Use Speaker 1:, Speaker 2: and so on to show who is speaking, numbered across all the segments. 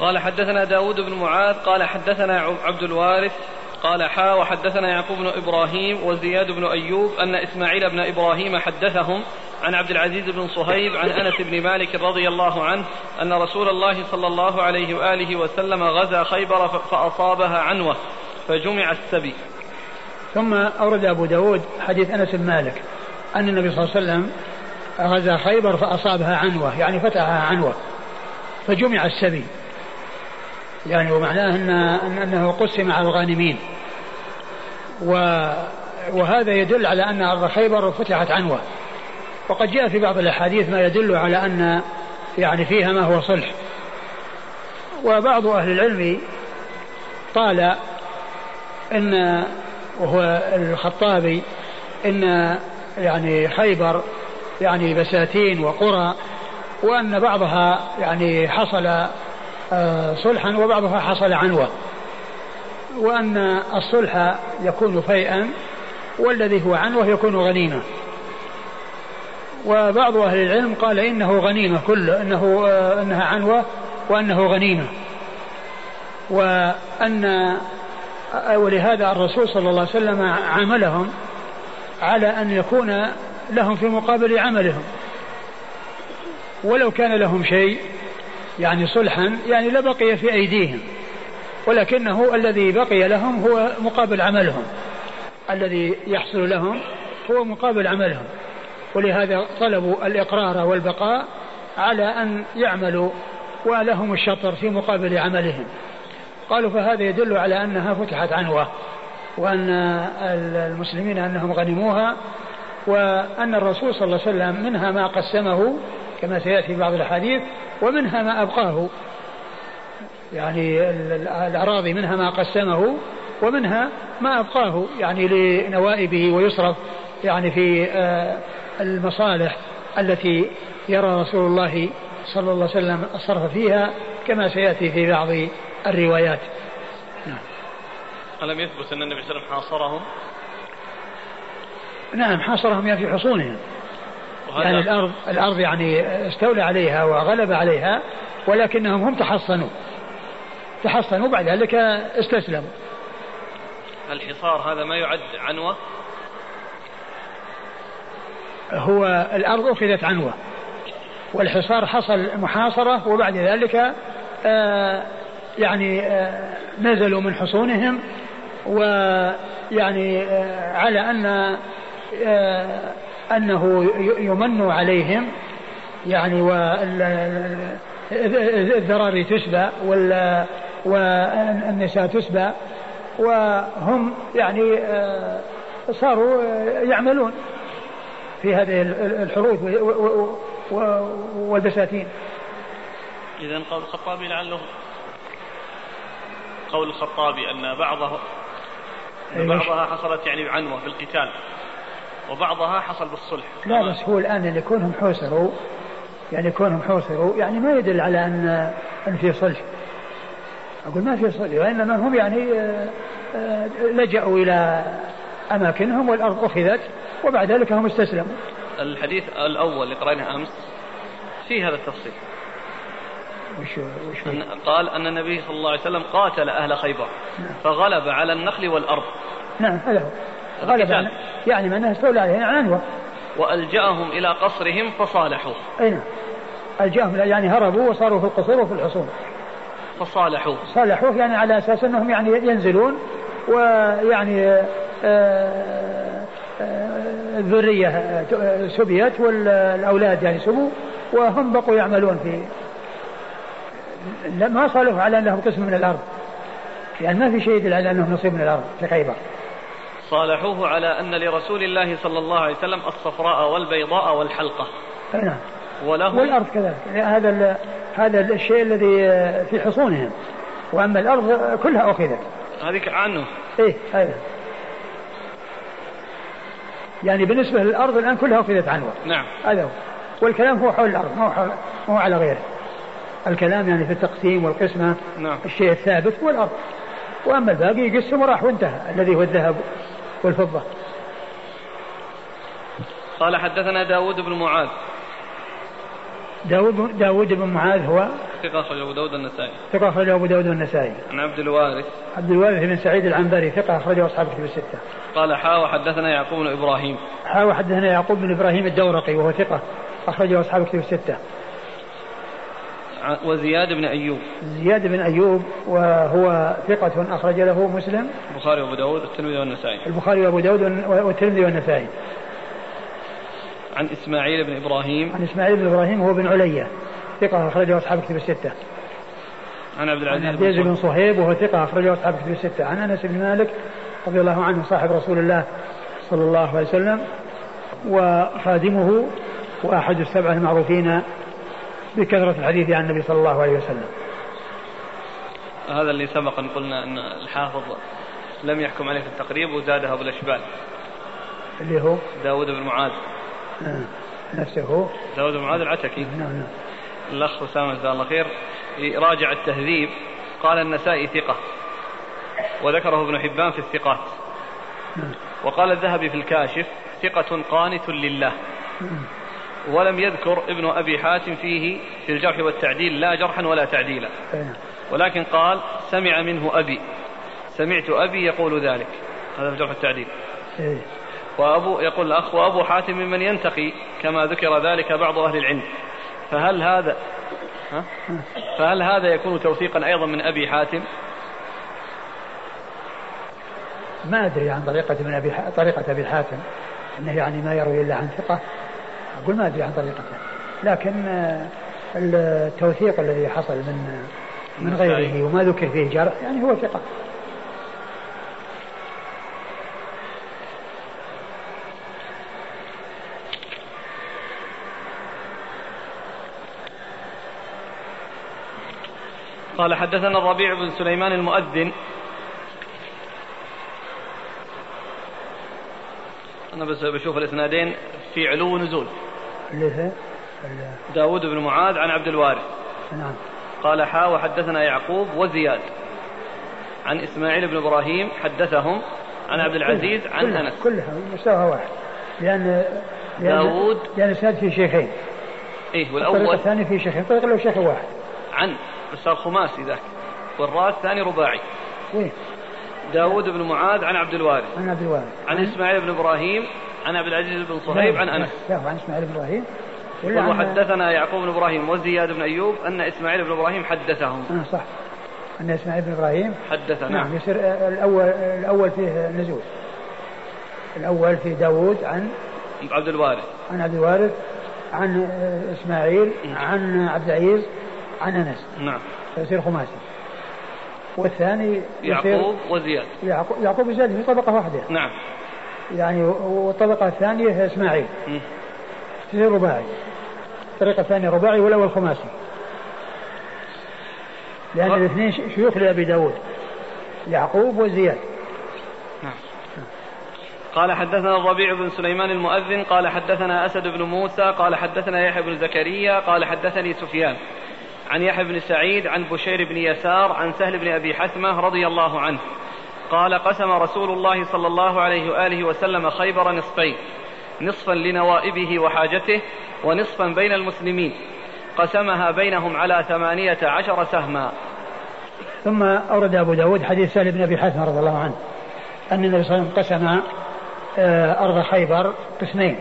Speaker 1: قال حدثنا داود بن معاذ قال حدثنا عبد الوارث قال حا وحدثنا يعقوب بن إبراهيم وزياد بن أيوب أن إسماعيل بن إبراهيم حدثهم عن عبد العزيز بن صهيب عن أنس بن مالك رضي الله عنه أن رسول الله صلى الله عليه وآله وسلم غزا خيبر فأصابها عنوة فجمع السبي.
Speaker 2: ثم أورد أبو داود حديث أنس بن مالك أن النبي صلى الله عليه وسلم غزا خيبر فأصابها عنوة يعني فتحها عنوة فجمع السبي. يعني ومعناه أن أنه قسم على الغانمين. و وهذا يدل على أن أرض خيبر فتحت عنوة. وقد جاء في بعض الأحاديث ما يدل على أن يعني فيها ما هو صلح. وبعض أهل العلم قال إن وهو الخطابي إن يعني خيبر يعني بساتين وقرى وأن بعضها يعني حصل صلحا وبعضها حصل عنوة وأن الصلح يكون فيئا والذي هو عنوة يكون غنيمة وبعض أهل العلم قال إنه غنيمة كله إنه آه، إنها عنوة وأنه غنيمة. وأن آه، ولهذا الرسول صلى الله عليه وسلم عاملهم على أن يكون لهم في مقابل عملهم. ولو كان لهم شيء يعني صلحا يعني لبقي في أيديهم. ولكنه الذي بقي لهم هو مقابل عملهم. الذي يحصل لهم هو مقابل عملهم. ولهذا طلبوا الإقرار والبقاء على أن يعملوا ولهم الشطر في مقابل عملهم. قالوا فهذا يدل على أنها فتحت عنوة وأن المسلمين أنهم غنموها وأن الرسول صلى الله عليه وسلم منها ما قسمه كما سيأتي في بعض الأحاديث ومنها ما أبقاه. يعني الأراضي منها ما قسمه ومنها ما أبقاه يعني لنوائبه ويصرف يعني في آه، المصالح التي يرى رسول الله صلى الله عليه وسلم الصرف فيها كما سيأتي في بعض الروايات.
Speaker 1: نعم. ألم يثبت أن النبي صلى الله عليه وسلم حاصرهم؟
Speaker 2: نعم حاصرهم يعني في حصونهم. يعني الأرض الأرض يعني استولى عليها وغلب عليها ولكنهم هم تحصنوا. تحصنوا بعد ذلك استسلموا.
Speaker 1: الحصار هذا ما يعد عنوة؟
Speaker 2: هو الأرض أخذت عنوة. والحصار حصل محاصرة وبعد ذلك آه يعني آه نزلوا من حصونهم ويعني آه على أن آه أنه يمن عليهم يعني والذراري تسبى والنساء تسبى وهم يعني آه، صاروا يعملون في هذه الحروب والبساتين.
Speaker 1: إذا قول الخطابي لعله قول الخطابي أن بعضه أن بعضها حصلت يعني عنوة في القتال. وبعضها حصل بالصلح.
Speaker 2: لا بس هو الآن اللي كونهم حوسروا يعني كونهم حوسروا يعني ما يدل على أن أن في صلح. أقول ما في صلح وإنما هم يعني آه، آه، لجأوا إلى أماكنهم والأرض أخذت وبعد ذلك هم استسلموا.
Speaker 1: الحديث الأول اللي قرأناه أمس في هذا التفصيل.
Speaker 2: وش وش
Speaker 1: أن قال أن النبي صلى الله عليه وسلم قاتل أهل خيبر نعم. فغلب على النخل والأرض.
Speaker 2: نعم هذا هو. غلب يعني, يعني من استولى عليه عنوة
Speaker 1: وألجأهم إلى قصرهم فصالحوا.
Speaker 2: أي نعم. ألجأهم يعني هربوا وصاروا في القصور وفي الحصون.
Speaker 1: فصالحوا.
Speaker 2: صالحوه يعني على أساس أنهم يعني ينزلون ويعني آه، آه، الذرية سبيت والأولاد يعني سبوا وهم بقوا يعملون في ما صالحوا على أنهم قسم من الأرض. يعني ما في شيء يدل على أنهم نصيب من الأرض في خيبر.
Speaker 1: صالحوه على أن لرسول الله صلى الله عليه وسلم الصفراء والبيضاء والحلقة.
Speaker 2: نعم. وله والأرض كذلك. هذا هذا الشيء الذي في حصونهم. وأما الأرض كلها أخذت.
Speaker 1: هذه عنه
Speaker 2: إيه هذا يعني بالنسبة للأرض الآن كلها أخذت عنه.
Speaker 1: نعم.
Speaker 2: هذا هو. والكلام هو حول الأرض ما هو, حول ما هو على غيره. الكلام يعني في التقسيم والقسمة.
Speaker 1: نعم.
Speaker 2: الشيء الثابت هو الأرض. وأما الباقي يقسم وراح وانتهى. الذي هو الذهب. والفضة.
Speaker 1: قال حدثنا داود بن معاذ.
Speaker 2: داود, داود بن معاذ هو
Speaker 1: ثقة أخرج أبو داود النسائي.
Speaker 2: ثقة أخرجه أبو داود والنسائي
Speaker 1: عن عبد الوارث.
Speaker 2: عبد الوارث بن سعيد العنبري ثقة أخرجه أصحاب كتب الستة.
Speaker 1: قال حا وحدثنا يعقوب بن إبراهيم.
Speaker 2: حا وحدثنا يعقوب بن إبراهيم الدورقي وهو ثقة أخرجه أصحاب كتب الستة.
Speaker 1: وزياد بن أيوب.
Speaker 2: زياد بن أيوب وهو ثقة أخرج له مسلم.
Speaker 1: البخاري وأبو داود الترمذي والنسائي.
Speaker 2: البخاري وأبو داود والترمذي والنسائي.
Speaker 1: عن إسماعيل بن إبراهيم.
Speaker 2: عن إسماعيل بن إبراهيم وهو بن علية ثقة أخرجه أصحاب كتب الستة.
Speaker 1: عن عبد
Speaker 2: عن
Speaker 1: العزيز
Speaker 2: عبد العزيز
Speaker 1: بن
Speaker 2: بن صهيب وهو ثقة أخرجه أصحاب كتب الستة. عن أنس بن مالك رضي الله عنه صاحب رسول الله صلى الله عليه وسلم وخادمه وأحد السبعة المعروفين بكثرة الحديث عن النبي صلى الله عليه وسلم.
Speaker 1: هذا اللي سبق أن قلنا أن الحافظ لم يحكم عليه في التقريب وزادها بالأشبال
Speaker 2: اللي هو؟
Speaker 1: داود بن معاذ.
Speaker 2: آه، نفسه هو.
Speaker 1: داود بن معاذ العتكي.
Speaker 2: نعم نعم.
Speaker 1: الأخ أسامة جزاه الله خير راجع التهذيب. قال النسائي ثقة. وذكره ابن حبان في الثقات.
Speaker 2: نعم.
Speaker 1: وقال الذهبي في الكاشف ثقة قانت لله. ولم يذكر ابن أبي حاتم فيه في الجرح والتعديل لا جرحا ولا تعديلا.
Speaker 2: نعم.
Speaker 1: ولكن قال سمع منه أبي. سمعت أبي يقول ذلك. هذا في جرح التعديل
Speaker 2: إيه.
Speaker 1: وأبو يقول الأخ وأبو حاتم ممن ينتقي كما ذكر ذلك بعض أهل العلم. فهل هذا ها؟ فهل هذا يكون توثيقا أيضا من أبي حاتم؟
Speaker 2: ما أدري عن طريقة من أبي ح- طريقة أبي حاتم. أنه يعني ما يروي إلا عن ثقة. أقول ما أدري عن طريقته لكن آه، التوثيق الذي حصل من من غيره وما ذكر فيه جرح يعني هو ثقة.
Speaker 1: قال حدثنا الربيع بن سليمان المؤذن. أنا بس بشوف الإسنادين في علو ونزول
Speaker 2: اللي هي
Speaker 1: داود بن معاذ عن عبد الوارث.
Speaker 2: نعم.
Speaker 1: قال حا وحدثنا يعقوب وزياد. عن إسماعيل بن إبراهيم حدثهم عن عبد العزيز عن
Speaker 2: كلها
Speaker 1: أنس.
Speaker 2: كلها مستواها واحد. لأن
Speaker 1: داود.
Speaker 2: لأن الإسناد في شيخين.
Speaker 1: إيه والأول
Speaker 2: الثاني في شيخين. الطريق له شيخ واحد.
Speaker 1: عن بس صار خماسي ذاك والراء الثاني رباعي.
Speaker 2: وين؟
Speaker 1: داود بن معاذ عن عبد الوارث.
Speaker 2: عن عبد الوارث.
Speaker 1: عن إسماعيل بن إبراهيم عن عبد العزيز بن صهيب عن
Speaker 2: لا عن إسماعيل بن إبراهيم. ولا
Speaker 1: وحدثنا يعقوب بن إبراهيم وزياد بن أيوب أن إسماعيل بن إبراهيم حدثهم.
Speaker 2: آه صح. أن إسماعيل بن إبراهيم.
Speaker 1: حدثنا.
Speaker 2: نعم يصير آه، الأول الأول فيه النزول الأول في داوود عن
Speaker 1: عبد الوارث.
Speaker 2: عن عبد الوارث عن آه، إسماعيل عن عبد العزيز عن أنس.
Speaker 1: نعم.
Speaker 2: فيصير خماسي. والثاني
Speaker 1: يعقوب وزياد.
Speaker 2: يعقوب زاد في طبقة واحدة.
Speaker 1: نعم.
Speaker 2: يعني والطبقة الثانية إسماعيل.
Speaker 1: مم.
Speaker 2: تصير رباعي. الطريقة الثانية رباعي والاول خماسي لأن
Speaker 1: أه.
Speaker 2: الاثنين شيوخ لأبي داود. يعقوب وزياد.
Speaker 1: نعم. قال حدثنا الربيع بن سليمان المؤذن قال حدثنا أسد بن موسى قال حدثنا يحيى بن زكريا قال حدثني سفيان. عن يحيى بن سعيد عن بشير بن يسار عن سهل بن أبي حثمة رضي الله عنه. قال قسم رسول الله صلى الله عليه وآله وسلم خيبر نصفين نصفا لنوائبه وحاجته ونصفا بين المسلمين قسمها بينهم على ثمانية عشر سهما.
Speaker 2: ثم أورد أبو داود حديث سهل بن أبي حاتم رضي الله عنه أن النبي صلى الله عليه وسلم قسم آه، أرض خيبر قسمين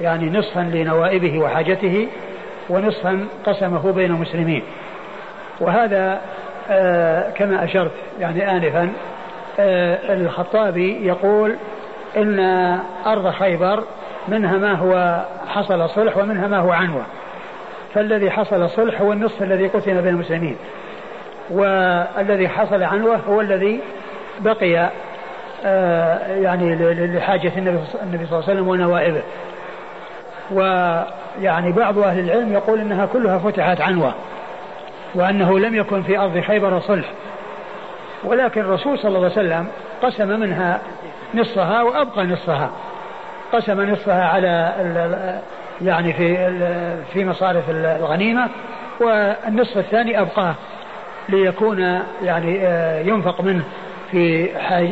Speaker 2: يعني نصفا لنوائبه وحاجته ونصفا قسمه بين المسلمين. وهذا آه، كما أشرت يعني انفا آه، الخطابي يقول إن أرض خيبر منها ما هو حصل صلح ومنها ما هو عنوة. فالذي حصل صلح هو النصف الذي قسم بين المسلمين. والذي حصل عنوة هو الذي بقي آه، يعني لحاجة النبي النبي صلى الله عليه وسلم ونوائبه. ويعني بعض أهل العلم يقول أنها كلها فتحت عنوة وأنه لم يكن في أرض خيبر صلح. ولكن الرسول صلى الله عليه وسلم قسم منها نصفها وأبقى نصفها قسم نصفها على يعني في في مصارف الغنيمة والنصف الثاني أبقاه ليكون يعني آه، ينفق منه في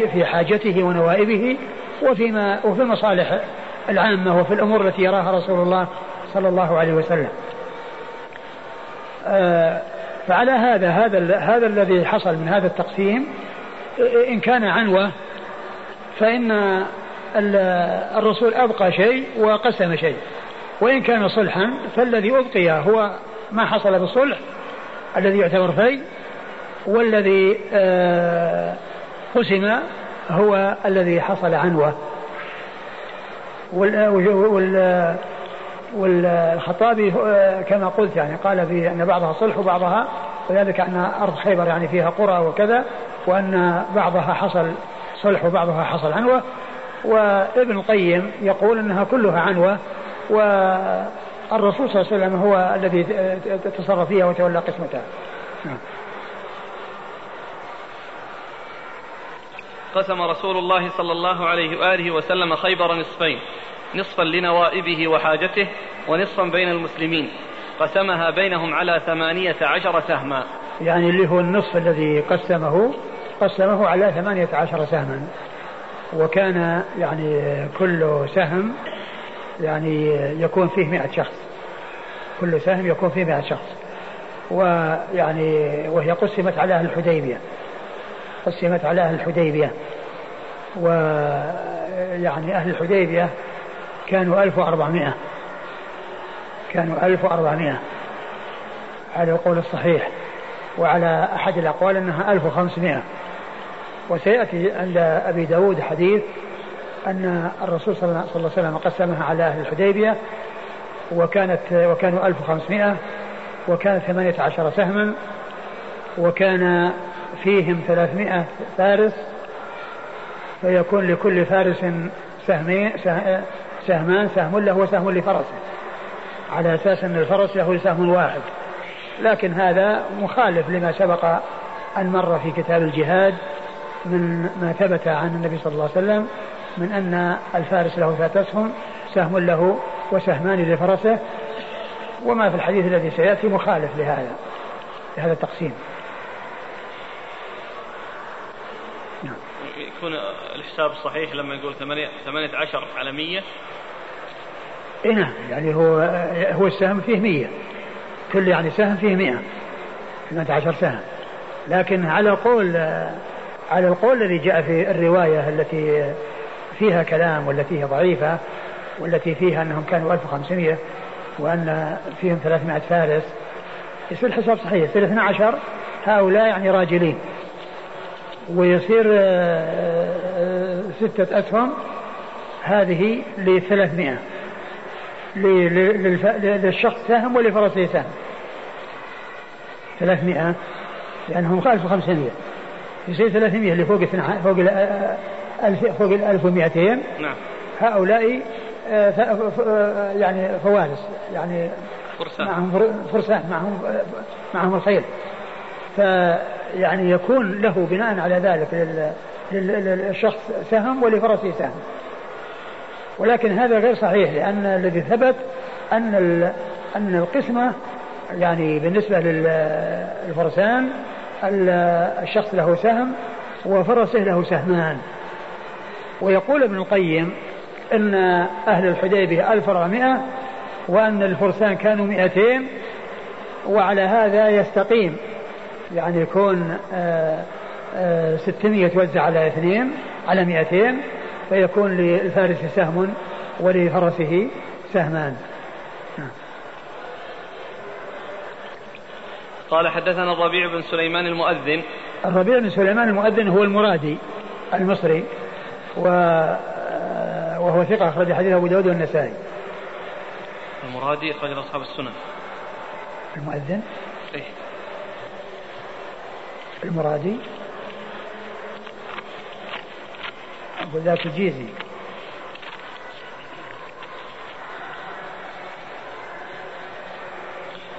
Speaker 2: في حاجته ونوائبه وفيما وفي المصالح العامة وفي الأمور التي يراها رسول الله صلى الله عليه وسلم. فعلى هذا هذا هذا الذي حصل من هذا التقسيم إن كان عنوة فإن الرسول أبقى شيء وقسم شيء. وإن كان صلحا فالذي أبقي هو ما حصل بالصلح الذي يعتبر في والذي آه، قسم هو الذي حصل عنوة. والخطابي آه، كما قلت يعني قال في أن بعضها صلح وبعضها وذلك أن أرض خيبر يعني فيها قرى وكذا وأن بعضها حصل صلح وبعضها حصل عنوة. وابن القيم يقول إنها كلها عنوة والرسول صلى الله عليه وسلم هو الذي تصرف فيها وتولى قسمتها. نعم.
Speaker 1: قسم رسول الله صلى الله عليه وآله وسلم خيبر نصفين. نصفا لنوائبه وحاجته ونصفا بين المسلمين. قسمها بينهم على ثمانية عشر سهما.
Speaker 2: يعني اللي هو النصف الذي قسمه قسمه على ثمانية عشر سهما. وكان يعني كل سهم يعني يكون فيه مئة شخص. كل سهم يكون فيه مئة شخص. ويعني وهي قسمت على أهل الحديبية. قسمت على أهل الحديبية. ويعني أهل الحديبية كانوا 1400 كانوا 1400 على القول الصحيح. وعلى أحد الأقوال أنها 1500 وسيأتي عند أبي داود حديث أن الرسول صلى الله عليه وسلم قسمها على أهل الحديبية وكانت وكانوا 1500 وكان 18 سهما وكان فيهم 300 فارس فيكون لكل فارس سهمين سهمان سهم له وسهم لفرسه. على أساس أن الفرس له سهم واحد. لكن هذا مخالف لما سبق أن مر في كتاب الجهاد من ما ثبت عن النبي صلى الله عليه وسلم من أن الفارس له ثلاثة أسهم سهم له وسهمان لفرسه. وما في الحديث الذي سيأتي مخالف لهذا لهذا التقسيم
Speaker 1: نعم. يكون الحساب الصحيح لما يقول ثمانية عشر على مية.
Speaker 2: إيه نعم يعني هو هو السهم فيه مية. كل يعني سهم فيه مئة 18 سهم. لكن على قول على القول الذي جاء في الرواية التي فيها كلام والتي هي ضعيفة والتي فيها أنهم كانوا 1500 وأن فيهم 300 فارس يصير الحساب صحيح. يصير 12 هؤلاء يعني راجلين. ويصير آه، ستة أسهم هذه ل 300 للشخص سهم ولفرسه سهم. 300 لأنهم 1500 يصير 300 اللي فوق فوق ال فوق ال 1200 نعم. هؤلاء آه، يعني فوارس. يعني فرسان. معهم فرسان معهم معهم الخيل فيعني يكون له بناء على ذلك للشخص سهم ولفرسه سهم ولكن هذا غير صحيح لأن الذي ثبت أن أن القسمة يعني بالنسبة للفرسان الشخص له سهم وفرسه له سهمان. ويقول ابن القيم إن أهل الحديبية 1400 وأن الفرسان كانوا 200 وعلى هذا يستقيم. يعني يكون 600 توزع على اثنين على 200 فيكون للفارس سهم ولفرسه سهمان.
Speaker 1: قال حدثنا الربيع بن سليمان المؤذن.
Speaker 2: الربيع بن سليمان المؤذن هو المرادي المصري و وهو ثقة أخرج حديث أبو داود والنسائي.
Speaker 1: المرادي أخرج أصحاب السنن.
Speaker 2: المؤذن؟ إيه. المرادي؟ أقول ذاك الجيزي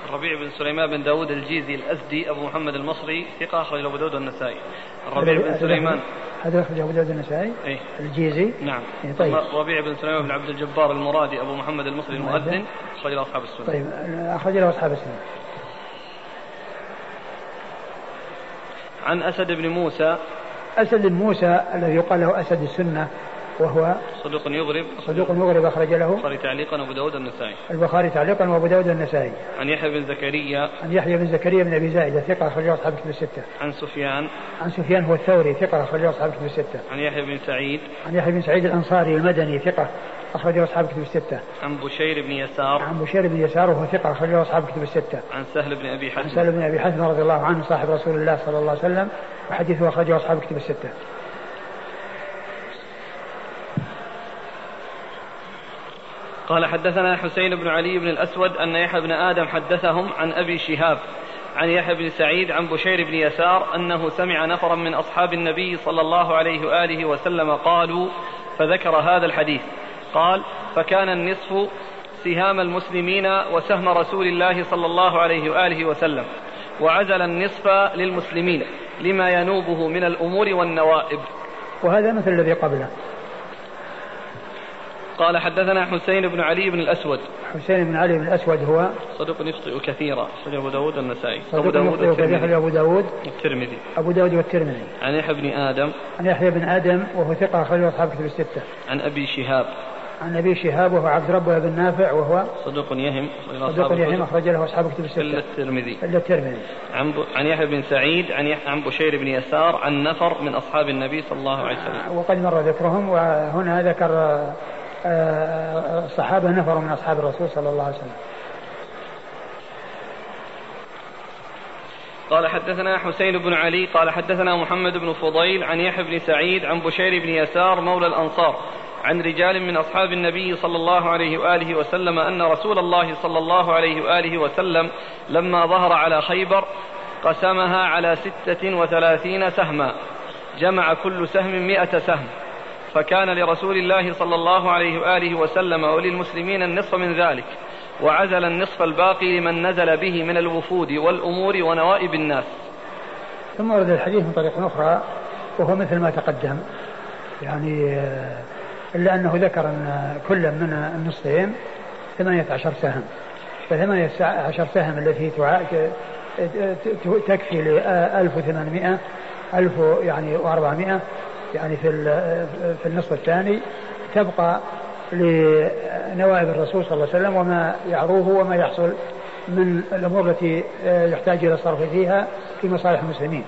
Speaker 1: الربيع بن سليمان بن داود الجيزي الأسدي أبو محمد المصري ثقة أخرج أبو داود النسائي الربيع بن سليمان.
Speaker 2: هذا أخرج أبو داود النسائي
Speaker 1: إيه؟
Speaker 2: الجيزي.
Speaker 1: نعم. إيه طيب. ربيع بن سليمان بن عبد الجبار المرادي أبو محمد المصري المؤذن أخرج له أصحاب السنة.
Speaker 2: طيب أخرج له أصحاب السنة.
Speaker 1: عن أسد بن موسى
Speaker 2: أسد موسى الذي يقال له أسد السنة وهو
Speaker 1: صدوق يغرب
Speaker 2: صدوق يغرب أخرج له.
Speaker 1: البخاري تعليقا وأبو داود النسائي
Speaker 2: البخاري تعليقا وأبو داود النسائي
Speaker 1: عن يحيى بن زكريا.
Speaker 2: عن يحيى بن زكريا بن أبي زائدة ثقة أخرجه أصحاب كتب الستة.
Speaker 1: عن سفيان.
Speaker 2: عن سفيان هو الثوري ثقة أخرجه أصحاب كتب الستة.
Speaker 1: عن يحيى بن سعيد.
Speaker 2: عن يحيى بن سعيد الأنصاري المدني ثقة أخرجه أصحاب كتب الستة.
Speaker 1: عن بشير بن يسار.
Speaker 2: عن بشير بن يسار وهو ثقة أخرجه أصحاب كتب الستة.
Speaker 1: عن سهل بن أبي
Speaker 2: عن
Speaker 1: حسن
Speaker 2: سهل بن أبي حسن رضي الله عنه صاحب رسول الله صلى الله عليه وسلم وحديثه أخرجه أصحاب كتب الستة.
Speaker 1: قال حدثنا حسين بن علي بن الأسود أن يحيى بن آدم حدثهم عن أبي شهاب عن يحيى بن سعيد عن بشير بن يسار أنه سمع نفرا من أصحاب النبي صلى الله عليه وآله وسلم قالوا فذكر هذا الحديث. قال فكان النصف سهام المسلمين وسهم رسول الله صلى الله عليه وآله وسلم وعزل النصف للمسلمين لما ينوبه من الأمور والنوائب.
Speaker 2: وهذا مثل الذي قبله.
Speaker 1: قال حدثنا حسين بن علي بن الأسود.
Speaker 2: حسين بن علي بن الأسود هو
Speaker 1: صدوق يخطئ كثيرا. أخرج أبو داود النسائي أبو داود والترمذي.
Speaker 2: أبو داود.
Speaker 1: الترمذي
Speaker 2: أبو داود والترمذي.
Speaker 1: عن يحيى بن آدم.
Speaker 2: عن يحيى بن آدم وهو ثقة أخرجه أصحاب كتب الستة.
Speaker 1: عن أبي شهاب.
Speaker 2: عن أبي شهاب وهو عبد ربه بن نافع وهو
Speaker 1: صدوق يهم
Speaker 2: صدوق يهم أخرج له أصحاب كتب
Speaker 1: إلا
Speaker 2: الستة
Speaker 1: الترمذي.
Speaker 2: إلا الترمذي.
Speaker 1: عن. عن يحيى بن سعيد عن. عن بشير بن يسار عن نفر من أصحاب النبي صلى الله عليه وسلم.
Speaker 2: وقد مر ذكرهم وهنا ذكر الصحابة نفر من أصحاب الرسول صلى الله عليه وسلم.
Speaker 1: قال حدثنا حسين بن علي قال حدثنا محمد بن فضيل عن يحيى بن سعيد عن بشير بن يسار مولى الأنصار عن رجال من أصحاب النبي صلى الله عليه وآله وسلم أن رسول الله صلى الله عليه وآله وسلم لما ظهر على خيبر قسمها على ستة وثلاثين سهما جمع كل سهم مئة سهم. فكان لرسول الله صلى الله عليه وآله وسلم وللمسلمين النصف من ذلك وعزل النصف الباقي لمن نزل به من الوفود والأمور ونوائب الناس.
Speaker 2: ثم ورد الحديث من طريق أخرى وهو مثل ما تقدم. يعني آه، إلا أنه ذكر أن كل من النصفين ثمانية عشر سهم. فثمانية عشر سهم التي تكفي ل 1800 1000 يعني و400 يعني في في النصف الثاني تبقى لنوائب الرسول صلى الله عليه وسلم وما يعروه وما يحصل من الأمور التي يحتاج إلى الصرف فيها في مصالح المسلمين.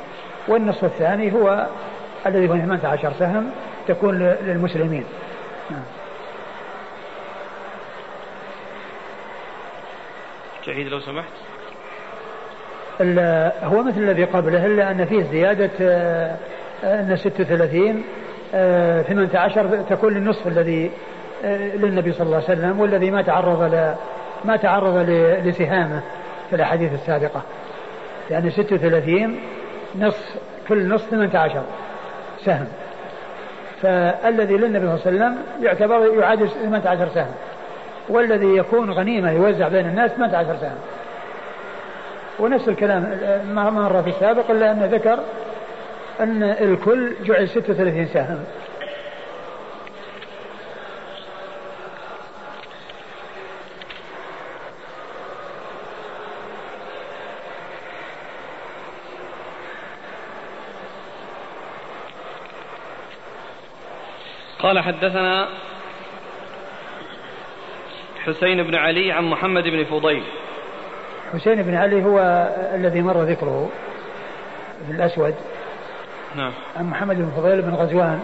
Speaker 2: والنصف الثاني هو الذي هو 18 سهم تكون للمسلمين.
Speaker 1: تعيد لو سمحت
Speaker 2: هو مثل الذي قبله إلا أن فيه زيادة آه، ان 36 آه، 18 تكون للنصف الذي آه، للنبي صلى الله عليه وسلم والذي ما تعرض ل ما تعرض لسهامه في الأحاديث السابقة. يعني 36 نصف كل نصف 18 سهم. فالذي للنبي صلى الله عليه وسلم يعتبر يعادل 18 سهم والذي يكون غنيمة يوزع بين الناس 18 سهم. ونفس الكلام ما مر في السابق إلا انه ذكر أن الكل جعل 36 سهم
Speaker 1: قال حدثنا حسين بن علي عن محمد بن فضيل.
Speaker 2: حسين بن علي هو الذي مر ذكره في الأسود.
Speaker 1: نعم.
Speaker 2: عن محمد بن فضيل بن غزوان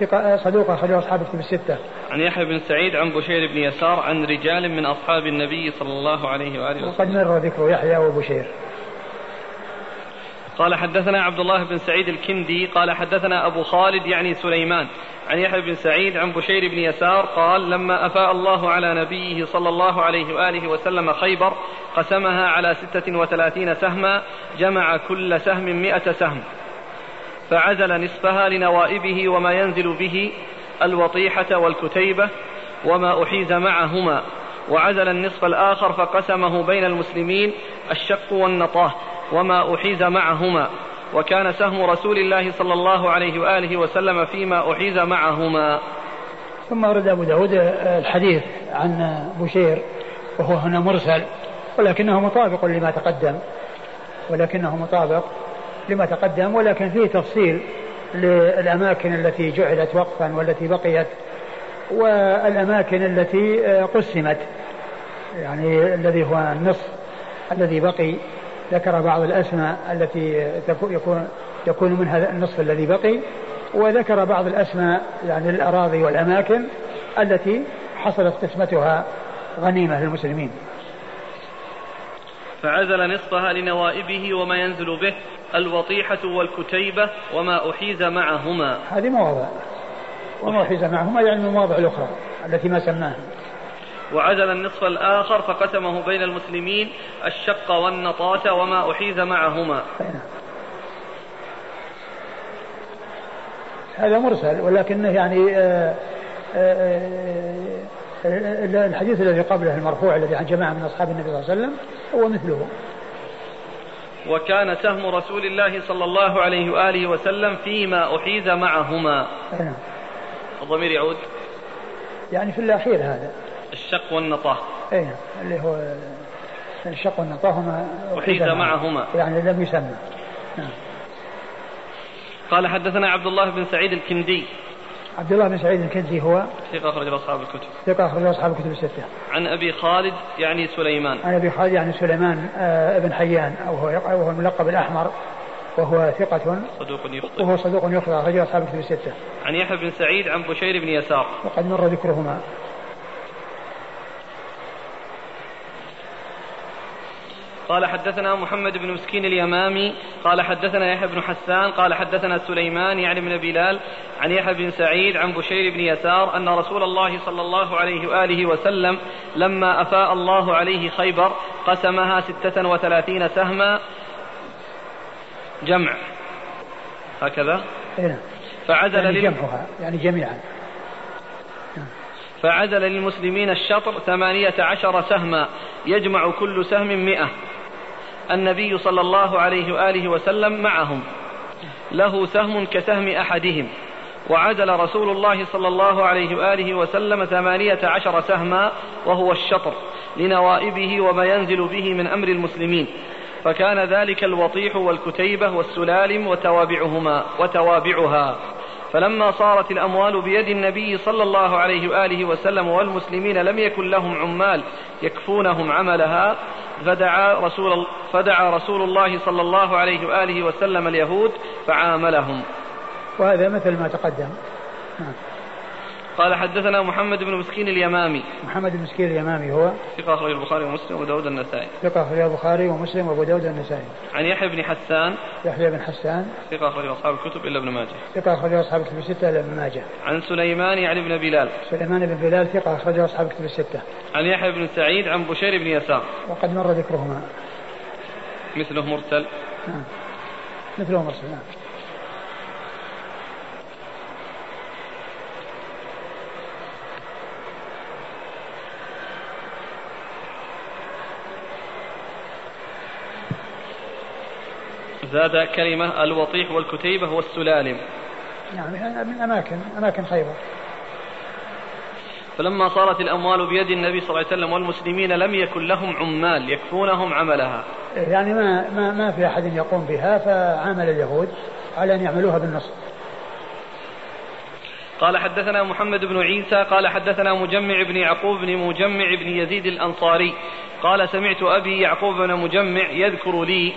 Speaker 2: ثقة صدوق أخرجه أصحاب الكتب الستة.
Speaker 1: عن يحيى بن سعيد عن بشير بن يسار عن رجال من أصحاب النبي صلى الله عليه وآله
Speaker 2: وقد
Speaker 1: وسلم
Speaker 2: مر ذكره يحيى وبشير.
Speaker 1: قال حدثنا عبد الله بن سعيد الكندي قال حدثنا أبو خالد يعني سليمان. عن يحيى بن سعيد عن بشير بن يسار قال لما أفاء الله على نبيه صلى الله عليه وآله وسلم خيبر قسمها على ستة وثلاثين سهما جمع كل سهم مئة سهم. فعزل نصفها لنوائبه وما ينزل به الوطيحة والكتيبة وما أحيز معهما. وعزل النصف الآخر فقسمه بين المسلمين الشق والنطاة وما أحيز معهما. وكان سهم رسول الله صلى الله عليه وآله وسلم فيما أحيز معهما.
Speaker 2: ثم ورد أبو داود الحديث عن بشير وهو هنا مرسل ولكنه مطابق لما تقدم ولكنه مطابق لما تقدم ولكن فيه تفصيل للأماكن التي جعلت وقفا والتي بقيت والأماكن التي آه، قسمت. يعني الذي هو النصف الذي بقي. ذكر بعض الأسماء التي يكون يكون منها النصف الذي بقي. وذكر بعض الأسماء يعني الأراضي والأماكن التي حصلت قسمتها غنيمة للمسلمين.
Speaker 1: فعزل نصفها لنوائبه وما ينزل به. الوطيحة والكتيبة وما أحيز معهما.
Speaker 2: هذه مواضع. وما أحيز معهما يعني المواضع الأخرى التي ما سماها
Speaker 1: وعزل النصف الآخر فقسمه بين المسلمين الشق والنطاة وما أحيز معهما.
Speaker 2: هذا مرسل ولكنه يعني آآ آه، آآ آه، آه، الحديث الذي قبله المرفوع الذي عن جماعة من أصحاب النبي صلى الله عليه وسلم هو مثله.
Speaker 1: وكان سهم رسول الله صلى الله عليه وآله وسلم فيما أحيز معهما.
Speaker 2: نعم.
Speaker 1: الضمير يعود.
Speaker 2: يعني في الأخير هذا.
Speaker 1: الشق والنطاة.
Speaker 2: اي نعم اللي هو الشق والنطاة هما
Speaker 1: أحيز معهما.
Speaker 2: يعني لم يسمى. نعم.
Speaker 1: قال حدثنا عبد الله بن سعيد الكندي.
Speaker 2: عبد الله بن سعيد الكندي هو
Speaker 1: ثقة أخرج أصحاب الكتب.
Speaker 2: ثقة أخرج أصحاب الكتب الستة.
Speaker 1: عن أبي خالد يعني سليمان.
Speaker 2: عن أبي خالد يعني سليمان آه ابن حيان أو هو وهو الملقب الأحمر وهو ثقة
Speaker 1: صدوق يخطئ.
Speaker 2: وهو صدوق يخطئ أخرج أصحاب الكتب الستة.
Speaker 1: عن يحيى بن سعيد عن بشير بن يسار.
Speaker 2: وقد مر ذكرهما.
Speaker 1: قال حدثنا محمد بن مسكين اليمامي قال حدثنا يحيى بن حسان قال حدثنا سليمان يعني بن بلال عن يحيى بن سعيد عن بشير بن يسار أن رسول الله صلى الله عليه وآله وسلم لما أفاء الله عليه خيبر قسمها ستة وثلاثين سهما جمع. هكذا؟
Speaker 2: نعم فعزل يعني جمعها يعني جميعا.
Speaker 1: فعزل للمسلمين الشطر ثمانية عشر سهما يجمع كل سهم مئة. النبي صلى الله عليه وآله وسلم معهم. له سهم كسهم أحدهم. وعدل رسول الله صلى الله عليه وآله وسلم ثمانية عشر سهما وهو الشطر لنوائبه وما ينزل به من أمر المسلمين. فكان ذلك الوطيح والكتيبة والسلالم وتوابعهما وتوابعها. فلما صارت الأموال بيد النبي صلى الله عليه وآله وسلم والمسلمين لم يكن لهم عمال يكفونهم عملها فدعا رسول, فدعا رسول الله صلى الله عليه وآله وسلم اليهود فعاملهم
Speaker 2: وهذا مثل ما تقدم نعم.
Speaker 1: قال حدثنا محمد بن مسكين اليمامي.
Speaker 2: محمد بن مسكين اليمامي هو؟
Speaker 1: ثقة أخرج البخاري ومسلم وأبو داود النسائي.
Speaker 2: ثقة أخرج البخاري ومسلم وأبو داود النسائي.
Speaker 1: عن يحيى بن حسان.
Speaker 2: يحيى بن حسان.
Speaker 1: ثقة أخرج أصحاب الكتب إلا ابن ماجه.
Speaker 2: ثقة أخرج أصحاب الكتب الستة إلا ابن ماجه.
Speaker 1: عن سليمان يعني بن بلال.
Speaker 2: سليمان بن بلال ثقة أخرج أصحاب الكتب الستة.
Speaker 1: عن يحيى بن سعيد عن بشير بن يسار.
Speaker 2: وقد مر ذكرهما.
Speaker 1: مثله مرسل.
Speaker 2: نعم. مثله مرسل نعم.
Speaker 1: زاد كلمة الوطيح والكتيبة والسلالم.
Speaker 2: نعم من أماكن أماكن خيبر.
Speaker 1: فلما صارت الأموال بيد النبي صلى الله عليه وسلم والمسلمين لم يكن لهم عمال يكفونهم عملها.
Speaker 2: يعني ما, ما, ما في أحد يقوم بها فعامل اليهود على أن يعملوها بالنصر.
Speaker 1: قال حدثنا محمد بن عيسى قال حدثنا مجمع بن يعقوب بن مجمع بن يزيد الأنصاري قال سمعت أبي يعقوب بن مجمع يذكر لي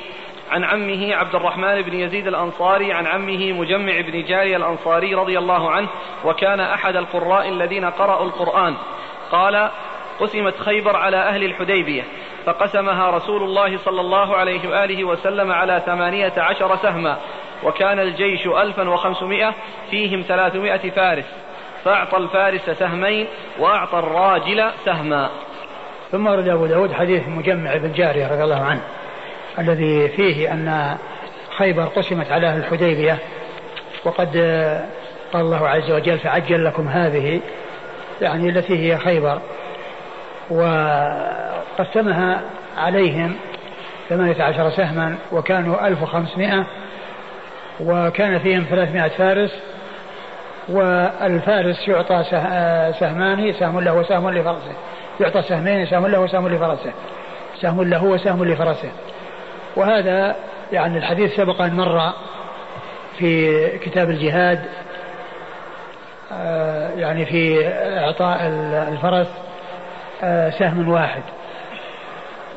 Speaker 1: عن عمه عبد الرحمن بن يزيد الأنصاري عن عمه مجمع بن جاري الأنصاري رضي الله عنه وكان أحد القراء الذين قرأوا القرآن. قال قسمت خيبر على أهل الحديبية فقسمها رسول الله صلى الله عليه وآله وسلم على ثمانية عشر سهما وكان الجيش ألفا وخمسمائة فيهم ثلاثمائة فارس. فأعطى الفارس سهمين وأعطى الراجل سهما.
Speaker 2: ثم ورد أبو داود حديث مجمع بن جارية رضي الله عنه. الذي فيه أن خيبر قسمت على أهل الحديبية وقد قال الله عز وجل فعجل لكم هذه يعني التي هي خيبر وقسمها عليهم ثمانية عشر سهما وكانوا ألف وخمسمائة وكان فيهم ثلاثمائة فارس والفارس يعطى سهمان سهم له وسهم لفرسه يعطى سهمين سهم له وسهم لفرسه سهم له وسهم لفرسه. وهذا يعني الحديث سبق أن مر في كتاب الجهاد آه، يعني في إعطاء الفرس آه، سهم واحد.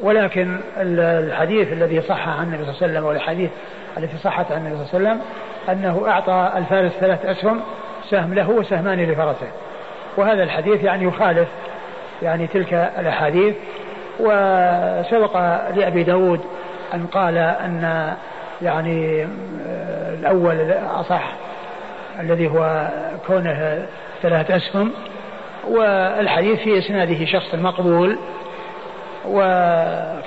Speaker 2: ولكن الحديث الذي صح عن النبي صلى الله عليه وسلم والحديث التي صحت عن النبي صلى الله عليه وسلم أنه أعطى الفارس ثلاث أسهم سهم له وسهمان لفرسه. وهذا الحديث يعني يخالف يعني تلك الأحاديث. وسبق لأبي داود أن قال أن يعني آه، الأول أصح الذي هو كونه ثلاثة أسهم والحديث في إسناده شخص مقبول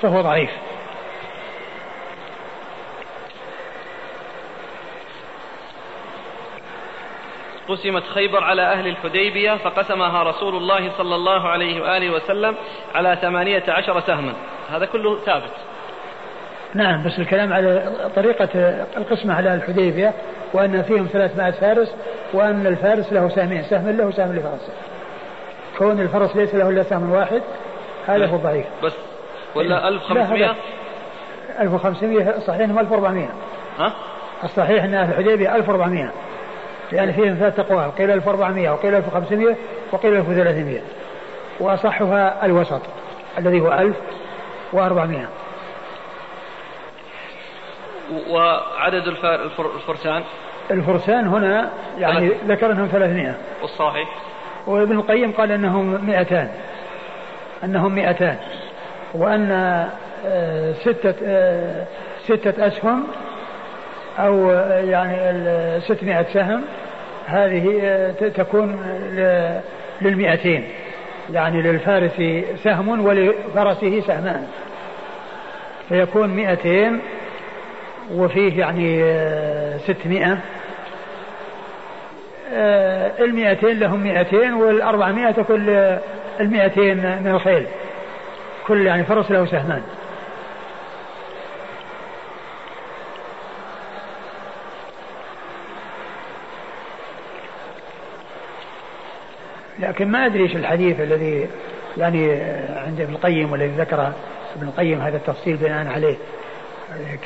Speaker 2: فهو ضعيف.
Speaker 1: قسمت خيبر على أهل الحديبية فقسمها رسول الله صلى الله عليه وآله وسلم على ثمانية عشر سهما. هذا كله ثابت.
Speaker 2: نعم بس الكلام على طريقة القسمة على الحديبية وأن فيهم 300 فارس وأن الفارس له سهمين سهم له وسهم لفرسه كون الفرس ليس له إلا سهم واحد هذا هو ضعيف
Speaker 1: بس ولا 1500
Speaker 2: 1500 صحيح انهم 1400
Speaker 1: ها؟
Speaker 2: الصحيح إن أهل الحديبية 1400 لأن فيهم ثلاث أقوال قيل 1400 وقيل 1500 وقيل 1300 وأصحها الوسط الذي هو 1400
Speaker 1: وعدد الفرسان؟
Speaker 2: الفرسان هنا يعني ذكر انهم 300
Speaker 1: والصحيح.
Speaker 2: وابن القيم قال أنهم 200 أنهم 200 وأن آه، ستة آه، ستة أسهم أو آه، يعني 600 سهم هذه تكون للمئتين. يعني للفارس سهم ولفرسه سهمان. فيكون مئتين وفيه يعني ستمائة. المئتين لهم مئتين والأربعمائة تكون المئتين من الخيل. كل يعني فرس له سهمان. لكن ما أدري إيش الحديث الذي يعني عند ابن القيم والذي ذكر ابن القيم هذا التفصيل بناء عليه.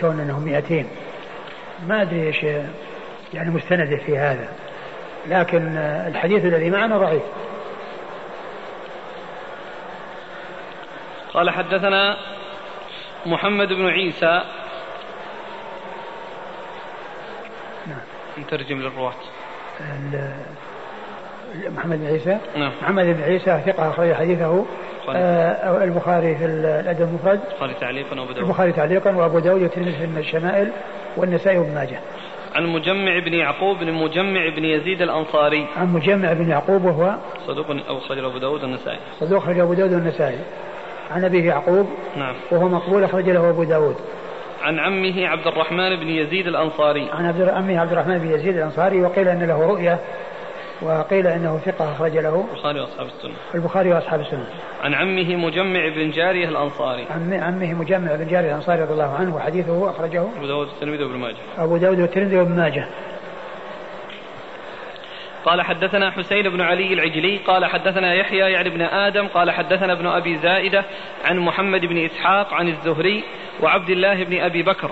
Speaker 2: كون انهم 200 ما ادري إيش يعني مستنده في هذا لكن الحديث الذي معنا ضعيف.
Speaker 1: قال حدثنا محمد بن عيسى. نعم. نترجم للرواة.
Speaker 2: محمد بن عيسى؟
Speaker 1: نعم.
Speaker 2: محمد بن عيسى ثقة أخرج حديثه آه البخاري في الأدب المفرد.
Speaker 1: البخاري تعليقا وأبو داود.
Speaker 2: البخاري تعليقا وأبو داود والترمذي في الشمائل والنسائي وابن ماجه.
Speaker 1: عن مجمع بن يعقوب بن مجمع بن يزيد الأنصاري.
Speaker 2: عن مجمع بن يعقوب وهو
Speaker 1: صدوق أو خرج أبو داود والنسائي.
Speaker 2: صدوق خرج أبو داود والنسائي. عن أبيه يعقوب
Speaker 1: نعم.
Speaker 2: وهو مقبول أخرج له أبو داود.
Speaker 1: عن عمه عبد الرحمن بن يزيد الأنصاري.
Speaker 2: عن عبد عمه عبد الرحمن بن يزيد الأنصاري وقيل أن له رؤية وقيل إنه ثقة أخرج له.
Speaker 1: البخاري وأصحاب السنة.
Speaker 2: البخاري وأصحاب السنة.
Speaker 1: عن عمه مجمع بن جارية
Speaker 2: الأنصاري. عمه مجمع بن جارية الأنصاري رضي الله عنه وحديثه أخرجه.
Speaker 1: أبو داود والترمذي وابن ماجه.
Speaker 2: أبو داود والترمذي وابن ماجه.
Speaker 1: قال حدثنا حسين بن علي العجلي قال حدثنا يحيى يعني ابن آدم قال حدثنا ابن أبي زائدة عن محمد بن إسحاق عن الزهري وعبد الله بن أبي بكر.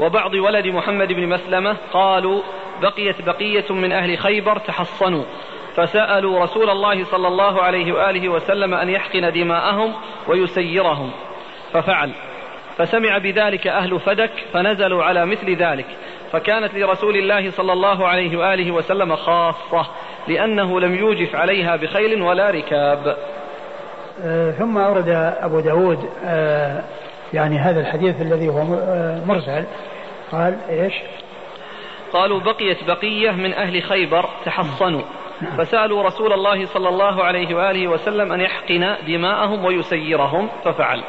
Speaker 1: وبعض ولد محمد بن مسلمة قالوا بقيت بقية من أهل خيبر تحصنوا. فسألوا رسول الله صلى الله عليه وآله وسلم أن يحقن دماءهم ويسيرهم. ففعل. فسمع بذلك أهل فدك فنزلوا على مثل ذلك. فكانت لرسول الله صلى الله عليه وآله وسلم خاصة لأنه لم يوجف عليها بخيل ولا ركاب.
Speaker 2: آه ثم أورد أبو داود آه يعني هذا الحديث الذي هو آه، مرسل. قال إيش؟
Speaker 1: قالوا بقيت بقية من أهل خيبر تحصنوا. فسألوا رسول الله صلى الله عليه وآله وسلم أن يحقن دماءهم ويسيرهم ففعل.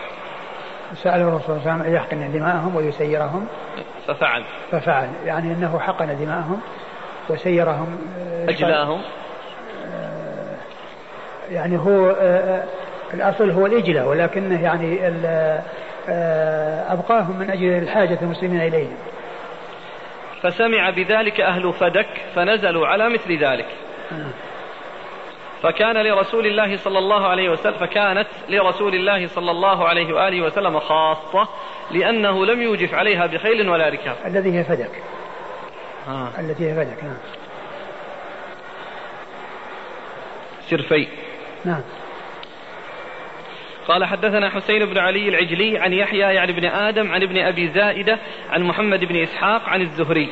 Speaker 2: سألوا الرسول صلى الله عليه وسلم أن يحقن دماءهم ويسيرهم.
Speaker 1: ففعل.
Speaker 2: ففعل. يعني أنه حقن دماءهم وسيرهم.
Speaker 1: آه، أجلاهم.
Speaker 2: آه، يعني هو آه، الأصل هو الإجلة ولكنه يعني أبقاهم من أجل الحاجة المسلمين إليهم.
Speaker 1: فسمع بذلك أهل فدك فنزلوا على مثل ذلك. فكان لرسول الله صلى الله عليه وسلم فكانت لرسول الله صلى الله عليه وآله وسلم خاصة لأنه لم يوجف عليها بخيل ولا ركاب.
Speaker 2: الذي هي فدك.
Speaker 1: آه.
Speaker 2: التي هي فدك نعم.
Speaker 1: سرفي.
Speaker 2: نعم.
Speaker 1: قال حدثنا حسين بن علي العجلي عن يحيى يعني ابن آدم عن ابن أبي زائدة عن محمد بن إسحاق عن الزهري.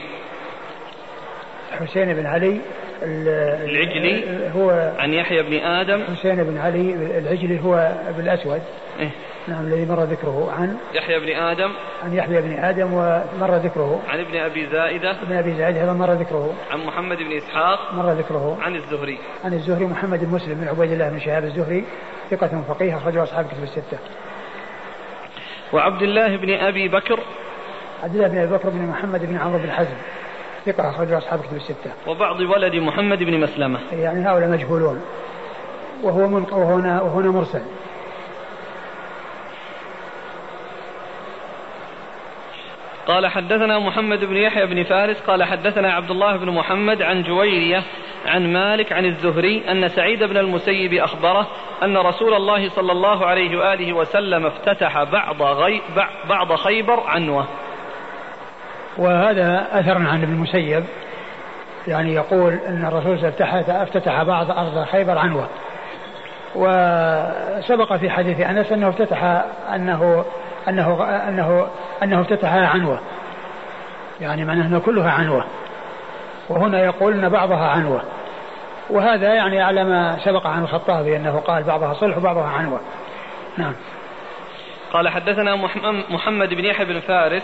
Speaker 2: حسين بن علي
Speaker 1: العجلي
Speaker 2: هو
Speaker 1: عن يحيى بن آدم.
Speaker 2: حسين بن علي العجلي هو بالأسود.
Speaker 1: إيه؟
Speaker 2: نعم الذي مر ذكره عن
Speaker 1: يحيى بن آدم.
Speaker 2: عن يحيى بن آدم ومر ذكره.
Speaker 1: عن ابن أبي زائدة.
Speaker 2: ابن أبي زائدة هذا مر ذكره.
Speaker 1: عن محمد بن إسحاق.
Speaker 2: مر ذكره.
Speaker 1: عن الزهري.
Speaker 2: عن الزهري محمد بن مسلم بن عبيد الله بن شهاب الزهري ثقة فقيه أخرجه أصحاب كتب الستة.
Speaker 1: وعبد الله بن أبي بكر.
Speaker 2: عبد الله بن أبي بكر بن محمد بن عمرو بن حزم ثقة أخرجه أصحاب كتب الستة.
Speaker 1: وبعض ولد محمد بن مسلمة.
Speaker 2: يعني هؤلاء مجهولون. وهو من وهنا وهنا مرسل.
Speaker 1: قال حدثنا محمد بن يحيى بن فارس قال حدثنا عبد الله بن محمد عن جويرية عن مالك عن الزهري أن سعيد بن المسيب أخبره أن رسول الله صلى الله عليه وآله وسلم افتتح بعض, غي بعض خيبر عنوة.
Speaker 2: وهذا أثر عن ابن المسيب. يعني يقول أن الرسول افتتح, افتتح بعض أرض خيبر عنوة. وسبق في حديث أنس أنه افتتح أنه أنه أنه أنه افتتحها عنوة. يعني معناه أنه كلها عنوة. وهنا يقول أن بعضها عنوة. وهذا يعني على ما سبق عن الخطابي أنه قال بعضها صلح وبعضها عنوة. نعم.
Speaker 1: قال حدثنا محمد بن يحيى بن فارس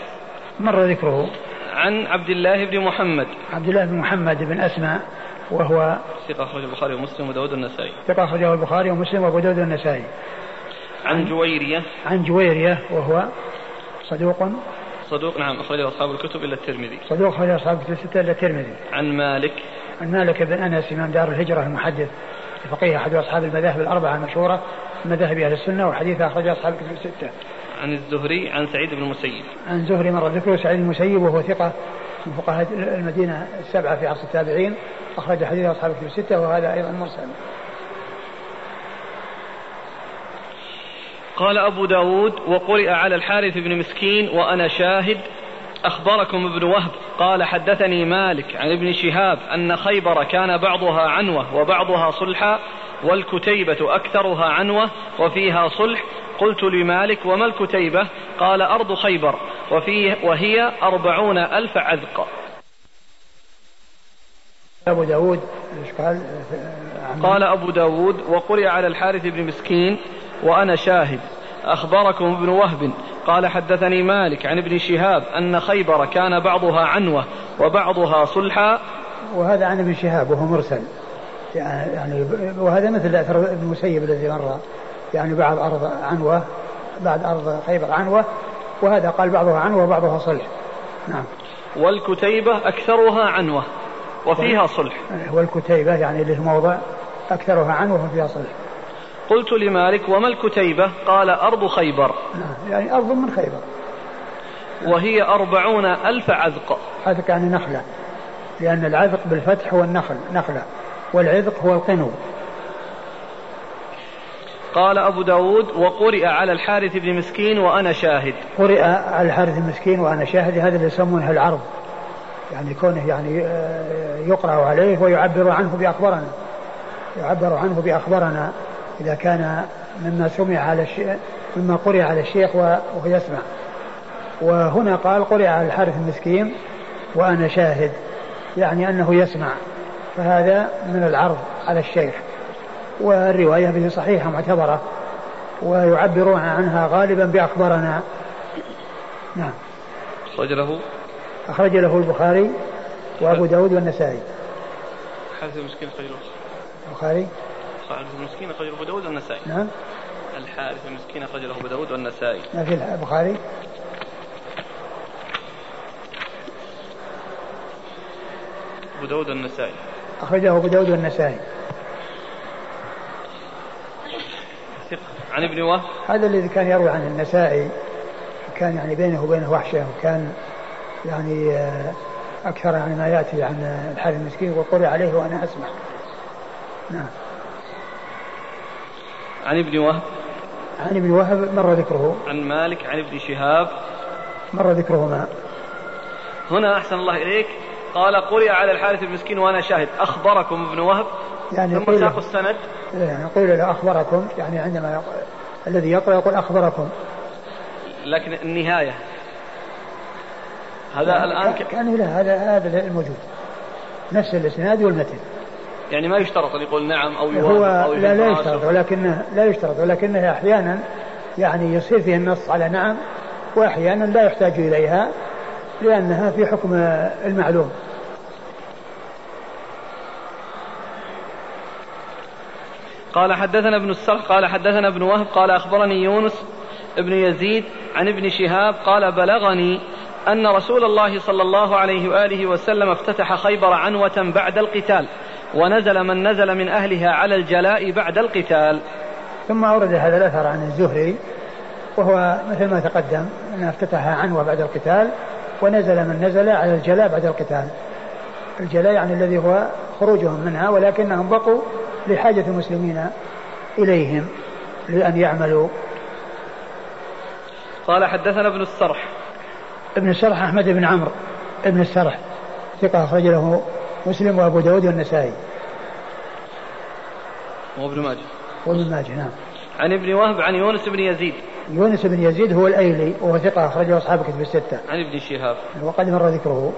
Speaker 2: مر ذكره.
Speaker 1: عن عبد الله بن محمد.
Speaker 2: عبد الله بن محمد بن أسماء وهو
Speaker 1: ثقة أخرج البخاري ومسلم وداود النسائي.
Speaker 2: ثقة أخرجه البخاري ومسلم وأبو داود النسائي.
Speaker 1: عن جويرية.
Speaker 2: عن جويرية وهو صدوق.
Speaker 1: صدوق نعم أخرجه أصحاب الكتب إلا الترمذي.
Speaker 2: صدوق أخرجه أصحاب الكتب الستة إلا الترمذي.
Speaker 1: عن مالك.
Speaker 2: عن مالك بن أنس إمام دار الهجرة المحدث الفقيه أحد أصحاب المذاهب الأربعة المشهورة مذاهب أهل السنة وحديثه أخرجه أصحاب الكتب الستة.
Speaker 1: عن الزهري عن سعيد بن المسيب.
Speaker 2: عن زهري مر ذكره سعيد بن المسيب وهو ثقة من فقهاء المدينة السبعة في عصر التابعين. أخرج حديث أصحاب الكتب الستة وهذا أيضا مرسل.
Speaker 1: قال أبو داود وقرئ على الحارث بن مسكين وأنا شاهد. أخبركم ابن وهب قال حدثني مالك عن ابن شهاب أن خيبر كان بعضها عنوة وبعضها صلحا والكتيبة أكثرها عنوة وفيها صلح. قلت لمالك وما الكتيبة؟ قال أرض خيبر وفيه وهي أربعون ألف عذق.
Speaker 2: أبو داود
Speaker 1: قال؟ قال أبو داود وقرئ على الحارث بن مسكين وأنا شاهد. أخبركم ابن وهب. قال حدثني مالك عن ابن شهاب أن خيبر كان بعضها عنوة وبعضها صلحا.
Speaker 2: وهذا عن ابن شهاب وهو مرسل. يعني وهذا مثل أثر ابن المسيب الذي مر. يعني بعض أرض عنوة بعد أرض خيبر عنوة وهذا قال بعضها عنوة وبعضها صلح. نعم.
Speaker 1: والكتيبة أكثرها عنوة وفيها صلح.
Speaker 2: والكتيبة يعني له موضع أكثرها عنوة وفيها صلح.
Speaker 1: قلت لمالك وما الكتيبة؟ قال أرض خيبر.
Speaker 2: نعم يعني أرض من خيبر.
Speaker 1: وهي أربعون ألف عذق.
Speaker 2: عذق يعني نخلة لأن العذق بالفتح هو النخل نخلة والعذق هو القنو
Speaker 1: قال أبو داود وقرئ على الحارث بن مسكين وأنا شاهد.
Speaker 2: قرئ على الحارث بن مسكين وأنا شاهد هذا اللي يسمونه العرض. يعني كونه يعني آه، يقرأ عليه ويعبر عنه بأخبارنا يعبر عنه بأخبارنا. إذا كان مما سمع على الشيخ مما قرئ على الشيخ وهو يسمع. وهنا قال قرئ على الحارث المسكين وأنا شاهد يعني أنه يسمع. فهذا من العرض على الشيخ. والرواية به صحيحة معتبرة ويعبرون عنها غالبا بأخبارنا. نعم.
Speaker 1: أخرج له؟
Speaker 2: أخرج له البخاري وأبو داود والنسائي.
Speaker 1: حارث المسكين أخرج له.
Speaker 2: البخاري؟
Speaker 1: الحارث المسكين أخرج له أبو داود والنسائي.
Speaker 2: نعم.
Speaker 1: الحارث المسكين أخرج له أبو داود والنسائي.
Speaker 2: ما في البخاري
Speaker 1: أبو داود والنسائي.
Speaker 2: أخرجه أبو داود والنسائي.
Speaker 1: عن ابن وهب.
Speaker 2: هذا الذي كان يروي عن النسائي كان يعني بينه وبينه وحشة وكان يعني آه، أكثر يعني ما يأتي عن الحارث المسكين وقرئ عليه وأنا أسمع. نعم.
Speaker 1: عن ابن وهب.
Speaker 2: عن ابن وهب مر ذكره.
Speaker 1: عن مالك عن ابن شهاب.
Speaker 2: مر ذكرهما.
Speaker 1: هنا أحسن الله إليك. قال قرئ على الحارث المسكين وأنا شاهد. أخبركم ابن وهب. يعني ثم ساق السند.
Speaker 2: يعني قيل له أخبركم. يعني عندما الذي يقرأ يقول أخبركم.
Speaker 1: لكن النهاية. هذا يعني الآن
Speaker 2: ك... كان لا هذا هذا الموجود. نفس الإسناد والمتن.
Speaker 1: يعني ما يشترط أن يقول نعم أو
Speaker 2: هو أو لا لا يشترط ولكنه لا يشترط ولكنه أحيانا يعني يصير فيه النص على نعم واحيانا لا يحتاج إليها لأنها في حكم المعلوم.
Speaker 1: قال حدثنا ابن السرح قال حدثنا ابن وهب قال أخبرني يونس ابن يزيد عن ابن شهاب قال بلغني أن رسول الله صلى الله عليه وآله وسلم افتتح خيبر عنوة بعد القتال. ونزل من نزل من أهلها على الجلاء بعد القتال.
Speaker 2: ثم أورد هذا الأثر عن الزهري وهو مثل ما تقدم أنه افتتح عنوة بعد القتال ونزل من نزل على الجلاء بعد القتال. الجلاء يعني الذي هو خروجهم منها ولكنهم بقوا لحاجة المسلمين إليهم لأن يعملوا.
Speaker 1: قال حدثنا ابن السرح.
Speaker 2: ابن السرح أحمد بن عمرو ابن السرح ثقة أخرج له مسلم وأبو داود والنسائي.
Speaker 1: وابن ماجه.
Speaker 2: وابن ماجه نعم.
Speaker 1: عن ابن وهب عن يونس بن يزيد.
Speaker 2: يونس بن يزيد هو الأيلي وهو ثقة أخرجه اصحاب كتب الستة.
Speaker 1: عن ابن شهاب.
Speaker 2: وقد مر ذكره.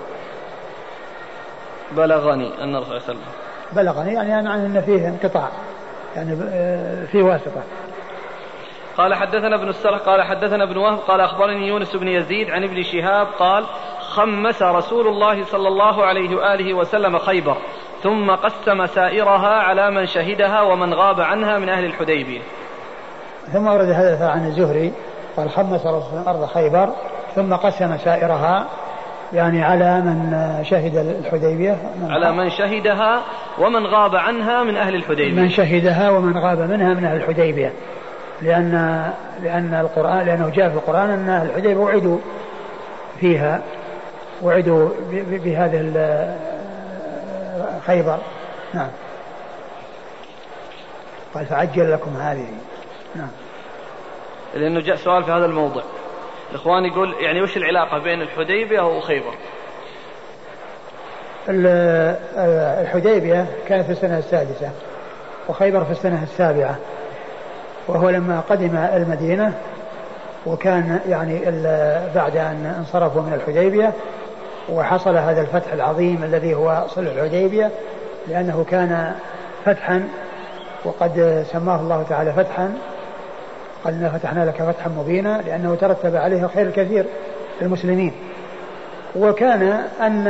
Speaker 1: بلغني أن الرسول صلى الله عليه وسلم
Speaker 2: بلغني يعني معنى أن فيه انقطاع. يعني آه، في واسطة.
Speaker 1: قال حدثنا ابن السرح قال حدثنا ابن وهب قال أخبرني يونس بن يزيد عن ابن شهاب قال خمس رسول الله صلى الله عليه وآله وسلم خيبر ثم قسم سائرها على من شهدها ومن غاب عنها من أهل الحديبية.
Speaker 2: ثم ورد هذا عن الزهري قال خمس رسول ارض خيبر ثم قسم سائرها يعني على من شهد الحديبية.
Speaker 1: على من شهدها ومن غاب عنها من أهل الحديبية.
Speaker 2: من شهدها ومن غاب منها من أهل الحديبية. لأن لأن القرآن لأنه جاء في القرآن أن أهل الحديبية وعدوا فيها. وعدوا بهذا خيبر. نعم. قال فعجل لكم هذه. نعم.
Speaker 1: لأنه جاء سؤال في هذا الموضع. الإخوان يقول يعني وش العلاقة بين الحديبية وخيبر؟
Speaker 2: الحديبية كانت في السنة السادسة وخيبر في السنة السابعة. وهو لما قدم المدينة وكان يعني بعد أن انصرفوا من الحديبية وحصل هذا الفتح العظيم الذي هو صلح الحديبية لأنه كان فتحا وقد سماه الله تعالى فتحا. قال إنا فتحنا لك فتحا مبينا لأنه ترتب عليه الخير الكثير للمسلمين. وكان أن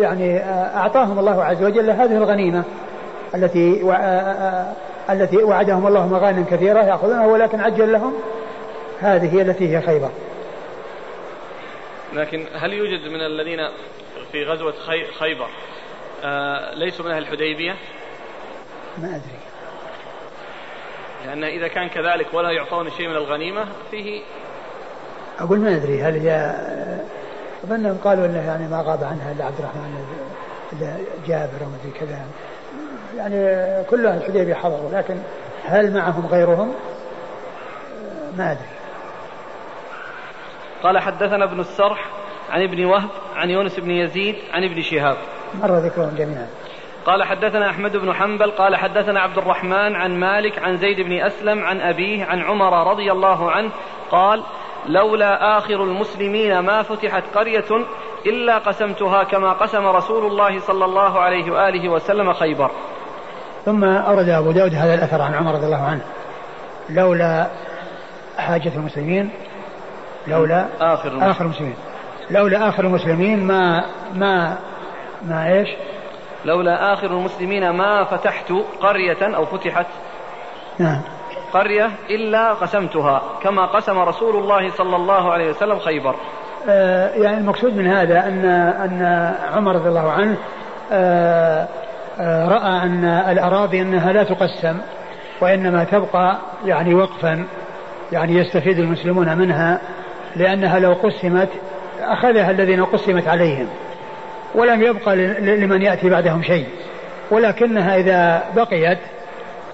Speaker 2: يعني أعطاهم الله عز وجل هذه الغنيمة التي التي وعدهم الله مغانم كثيرة يأخذونها ولكن عجل لهم. هذه التي هي خيبر.
Speaker 1: لكن هل يوجد من الذين في غزوة خيبر آه ليسوا من أهل الحديبية؟
Speaker 2: ما أدري.
Speaker 1: لأن إذا كان كذلك ولا يعطون شيء من الغنيمة فيه
Speaker 2: أقول ما أدري هل هي أظنهم قالوا أنه يعني ما غاب عنها إلا عبد الرحمن إلا جابر وما كذا. يعني كل أهل الحديبية حضروا لكن هل معهم غيرهم؟ ما أدري.
Speaker 1: قال حدثنا ابن السرح عن ابن وهب عن يونس بن يزيد عن ابن شهاب.
Speaker 2: مر ذكرهم جميعا.
Speaker 1: قال حدثنا أحمد بن حنبل قال حدثنا عبد الرحمن عن مالك عن زيد بن أسلم عن أبيه عن عمر رضي الله عنه قال لولا آخر المسلمين ما فتحت قرية إلا قسمتها كما قسم رسول الله صلى الله عليه وآله وسلم خيبر.
Speaker 2: ثم أورد أبو داود هذا الأثر عن عمر رضي الله عنه. لولا حاجة المسلمين لولا
Speaker 1: آخر المسلمين,
Speaker 2: آخر المسلمين. لولا آخر المسلمين ما ما ما إيش؟
Speaker 1: لولا آخر المسلمين ما فتحت قرية أو فتحت
Speaker 2: نعم.
Speaker 1: قرية إلا قسمتها كما قسم رسول الله صلى الله عليه وسلم خيبر.
Speaker 2: آه يعني المقصود من هذا أن أن عمر رضي الله عنه آه آه رأى أن الأراضي أنها لا تقسم وإنما تبقى يعني وقفا يعني يستفيد المسلمون منها. لأنها لو قسمت أخذها الذين قسمت عليهم ولم يبقى لمن يأتي بعدهم شيء. ولكنها إذا بقيت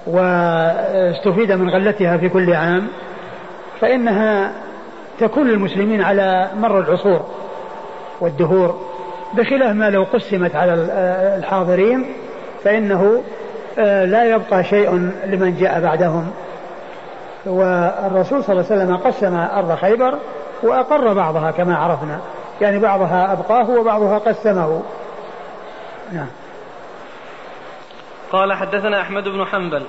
Speaker 2: واستفيد من غلتها في كل عام فإنها تكون للمسلمين على مر العصور والدهور. بخلاف ما لو قسمت على الحاضرين فإنه آه، لا يبقى شيء لمن جاء بعدهم. والرسول صلى الله عليه وسلم قسم أرض خيبر وأقر بعضها كما عرفنا. يعني بعضها أبقاه وبعضها قسمه. نعم.
Speaker 1: قال حدثنا أحمد بن حنبل.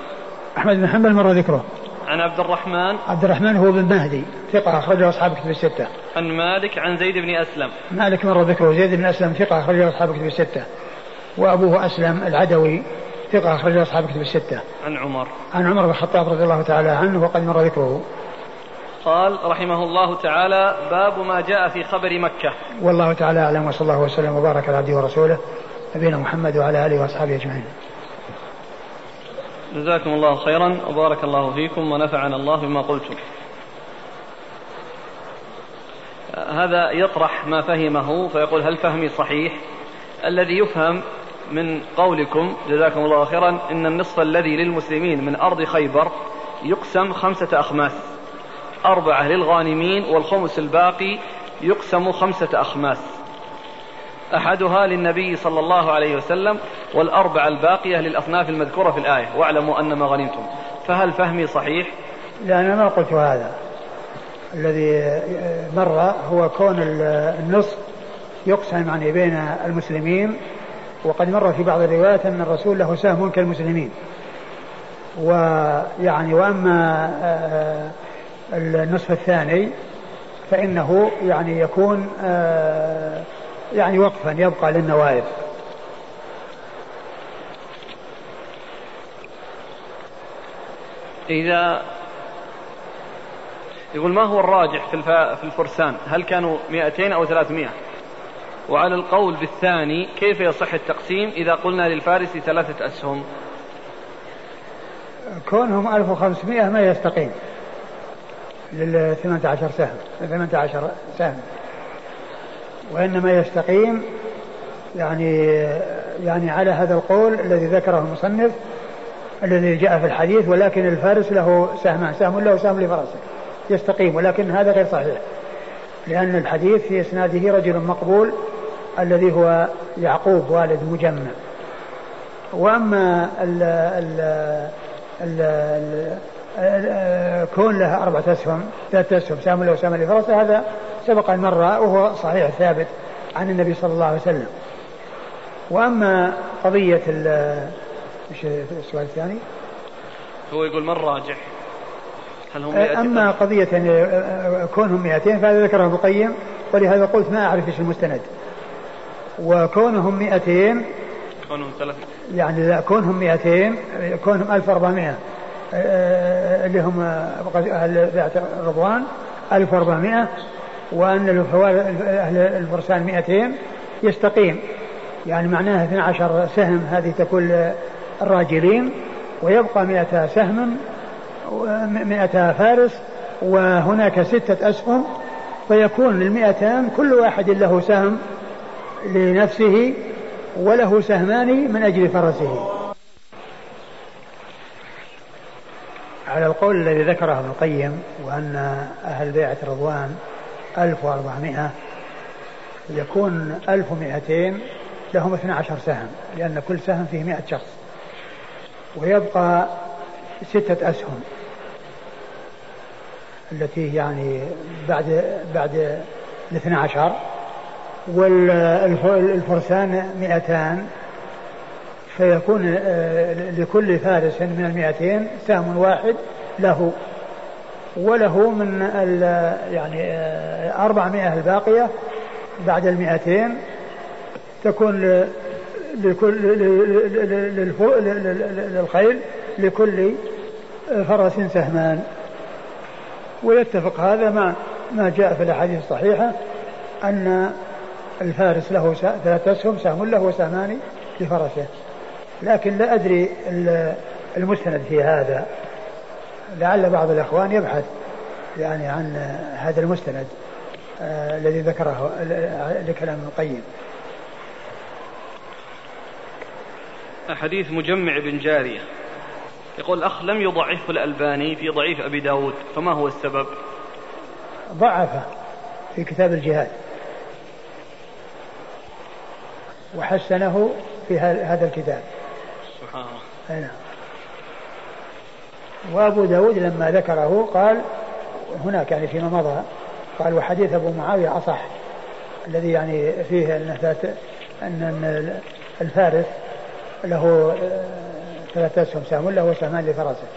Speaker 2: أحمد بن حنبل مر ذكره.
Speaker 1: عن عبد الرحمن.
Speaker 2: عبد الرحمن هو بن مهدي. ثقة أخرجه أصحاب كتب الستة.
Speaker 1: عن مالك عن زيد بن أسلم.
Speaker 2: مالك مر ذكره. زيد بن أسلم ثقة أخرجه أصحاب كتب الستة. وأبوه أسلم العدوي ثقة أخرجه أصحاب كتب الستة.
Speaker 1: عن عمر.
Speaker 2: عن عمر بن الخطاب رضي الله تعالى عنه وقد مر ذكره.
Speaker 1: قال رحمه الله تعالى باب ما جاء في خبر مكة.
Speaker 2: والله تعالى أعلم وصلى الله وسلم وبارك على عبده ورسوله نبينا محمد وعلى آله وأصحابه أجمعين.
Speaker 1: جزاكم الله خيرا وبارك الله فيكم ونفعنا الله بما قلتم. هذا يطرح ما فهمه فيقول هل فهمي صحيح؟ الذي يفهم من قولكم جزاكم الله خيرا إن النصف الذي للمسلمين من أرض خيبر يقسم خمسة أخماس. أربعة للغانمين والخمس الباقي يقسم خمسة أخماس. أحدها للنبي صلى الله عليه وسلم والأربعة الباقية للأصناف المذكورة في الآية. واعلموا أن ما غنمتم. فهل فهمي صحيح؟
Speaker 2: لا أنا ما قلت هذا. الذي مر هو كون النصف يقسم يعني بين المسلمين. وقد مر في بعض الروايات أن الرسول له سهم كالمسلمين. ويعني وأما آه، النصف الثاني فإنه يعني يكون آه، يعني وقفا يبقى للنوائب.
Speaker 1: إذا يقول ما هو الراجح في في الفرسان؟ هل كانوا 200 أو 300 وعلى القول بالثاني كيف يصح التقسيم إذا قلنا للفارس ثلاثة أسهم؟
Speaker 2: كونهم 1500 ما يستقيم. لل 18 سهم 18 سهم. وإنما يستقيم يعني يعني على هذا القول الذي ذكره المصنف الذي جاء في الحديث ولكن الفارس له سهمان سهم له سهم لفرسه. يستقيم ولكن هذا غير صحيح. لأن الحديث في إسناده رجل مقبول الذي هو يعقوب والد مجمع. وأما ال ال ال كون له أربعة أسهم ثلاثة أسهم سهم له سهم لفرسه هذا سبق أن مر وهو صحيح ثابت عن النبي صلى الله عليه وسلم. وأما قضية السؤال الثاني؟
Speaker 1: هو يقول من راجح؟
Speaker 2: هل هم أما قضية كونهم 200 فهذا ذكره ابن القيم ولهذا قلت ما أعرف إيش المستند. وكونهم 200
Speaker 1: كونهم ثلاثة.
Speaker 2: يعني لا كونهم 200 كونهم 1400 اللي هم أهل بيعة رضوان 1400 وأن أهل الفرسان 200 يستقيم. يعني معناها 12 سهم هذه تكون الراجلين ويبقى 100 سهم 100 فارس وهناك ستة أسهم فيكون للمئتان كل واحد له سهم لنفسه وله سهمان من أجل فرسه. على القول الذي ذكره ابن القيم وأن أهل بيعة رضوان 1400 يكون 1200 لهم 12 سهم لأن كل سهم فيه 100 شخص ويبقى ستة أسهم التي يعني بعد بعد الاثنى عشر والفرسان مئتان فيكون آه، لكل فارس من المئتين سهم واحد له. وله من يعني آه، أربعمائة الباقية بعد المئتين تكون لكل للخيل لكل فرس سهمان. ويتفق هذا مع ما جاء في الأحاديث الصحيحة أن الفارس له ثلاثة أسهم سهم له وسهمان لفرسه. لكن لا أدري المستند في هذا. لعل بعض الأخوان يبحث يعني عن هذا المستند آه الذي ذكره لكلام القيم
Speaker 1: حديث مجمع بن جارية. يقول الأخ لم يضعفه الألباني في ضعيف أبي داود فما هو السبب؟
Speaker 2: ضعفه في كتاب الجهاد. وحسنه في هذا الكتاب. الله نعم. وأبو داود لما ذكره قال هناك يعني فيما مضى قال وحديث أبو معاوية أصح الذي يعني فيه أن الفارس له آه، ثلاثة أسهم سهم له سهمان لفرسه.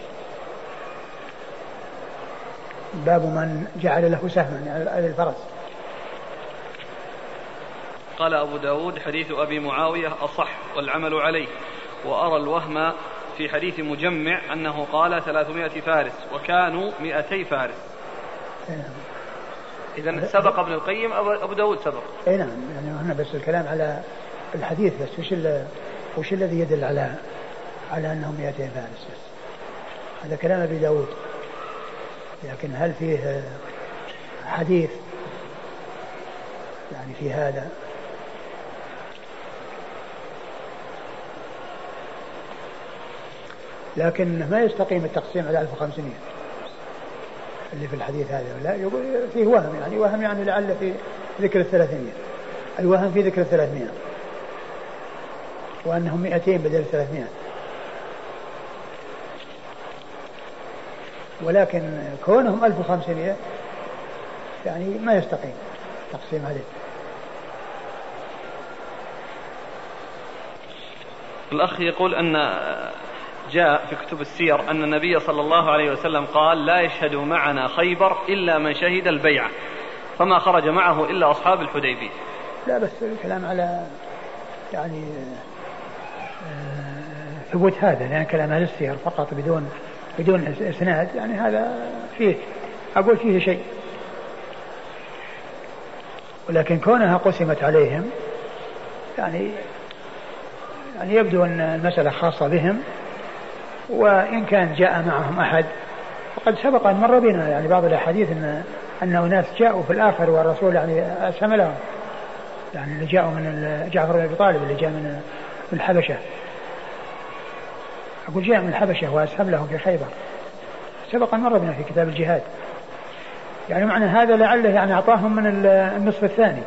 Speaker 2: باب من جعل له سهما على الفرس.
Speaker 1: قال أبو داود حديث أبي معاوية أصح والعمل عليه. وأرى الوهم في حديث مجمع أنه قال ثلاثمائة فارس وكانوا مئتي فارس. نعم. إذا سبق ابن القيم أبو داود سبق.
Speaker 2: أي نعم يعني هنا بس الكلام على الحديث بس وش وش الذي يدل على على أنهم 200 فارس بس؟ هذا كلام أبي داود. لكن هل فيه حديث يعني في هذا؟ لكن ما يستقيم التقسيم على 1500 اللي في الحديث هذا لا يقول فيه وهم يعني وهم يعني لعل في ذكر الثلاثمية. الوهم في ذكر الثلاثمية. وأنهم 200 بدل 300 ولكن كونهم 1500 يعني ما يستقيم تقسيم عليه.
Speaker 1: الأخ يقول أن جاء في كتب السير أن النبي صلى الله عليه وسلم قال لا يشهد معنا خيبر إلا من شهد البيعة فما خرج معه إلا أصحاب الحديبية.
Speaker 2: لا بس الكلام على يعني آه، ثبوت هذا لأن كلام أهل السير فقط بدون بدون إسناد يعني هذا فيه أقول فيه شيء. ولكن كونها قسمت عليهم يعني يعني يبدو أن المسألة خاصة بهم. وإن كان جاء معهم أحد وقد سبق أن مر بنا يعني بعض الأحاديث أن أن أناس جاءوا في الآخر والرسول يعني أسهم لهم. يعني اللي جاءوا من جعفر بن أبي طالب اللي جاء من الحبشة. أقول جاء من الحبشة وأسهم لهم في خيبر. سبق أن مر بنا في كتاب الجهاد. يعني معنى هذا لعله يعني أعطاهم من النصف الثاني.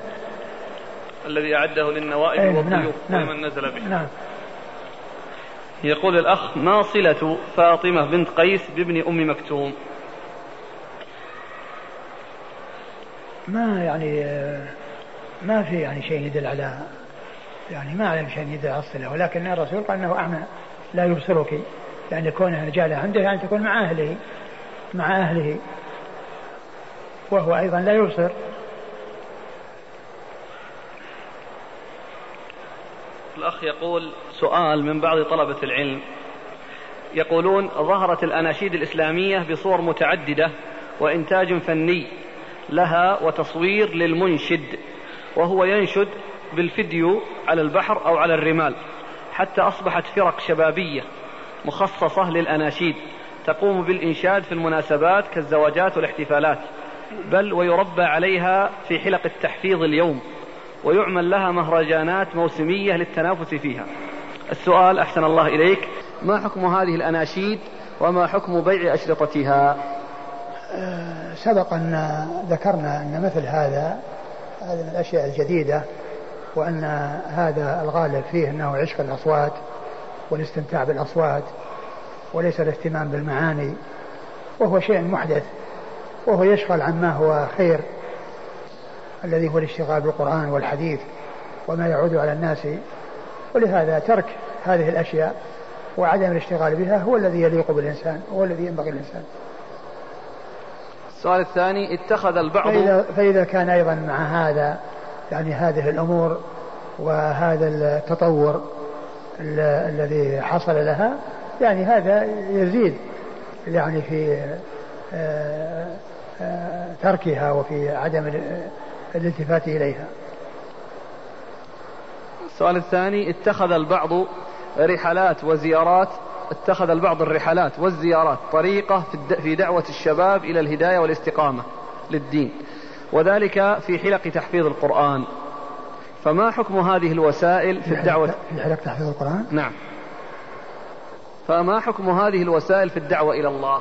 Speaker 1: الذي أعده للنوائب أيه والضيوف نعم نعم. نزل به.
Speaker 2: نعم.
Speaker 1: يقول الأخ ما صلة فاطمة بنت قيس بابن أم مكتوم؟
Speaker 2: ما يعني ما في يعني شيء يدل على يعني ما أعلم شيء يدل على الصلة. ولكن الرسول قال أنه أعمى لا يبصرك. يعني كونها رجالة عنده يعني تكون مع أهله مع أهله. وهو أيضا لا يبصر.
Speaker 1: الأخ يقول سؤال من بعض طلبة العلم. يقولون ظهرت الأناشيد الإسلامية بصور متعددة وإنتاج فني لها وتصوير للمنشد وهو ينشد بالفيديو على البحر أو على الرمال حتى أصبحت فرق شبابية مخصصة للأناشيد تقوم بالإنشاد في المناسبات كالزواجات والاحتفالات بل ويربى عليها في حلق التحفيظ اليوم ويعمل لها مهرجانات موسمية للتنافس فيها. السؤال أحسن الله إليك. ما حكم هذه الأناشيد وما حكم بيع أشرطتها؟
Speaker 2: أه، سبق أن ذكرنا أن مثل هذا هذا من الأشياء الجديدة وأن هذا الغالب فيه أنه عشق الأصوات والاستمتاع بالأصوات وليس الاهتمام بالمعاني وهو شيء محدث وهو يشغل عما هو خير الذي هو الاشتغال بالقرآن والحديث وما يعود على الناس ولهذا ترك هذه الأشياء وعدم الاشتغال بها هو الذي يليق بالإنسان هو الذي ينبغي الإنسان
Speaker 1: السؤال الثاني اتخذ البعض
Speaker 2: فإذا, فإذا كان أيضا مع هذا يعني هذه الأمور وهذا التطور الذي حصل لها يعني هذا يزيد يعني في آه، آه، تركها وفي عدم الالتفات إليها.
Speaker 1: السؤال الثاني اتخذ البعض رحلات وزيارات اتخذ البعض الرحلات والزيارات طريقة في دعوة الشباب إلى الهداية والاستقامة للدين. وذلك في حلق تحفيظ القرآن. فما حكم هذه الوسائل في الدعوة؟
Speaker 2: في حلق تحفيظ القرآن؟
Speaker 1: نعم. فما حكم هذه الوسائل في الدعوة إلى الله؟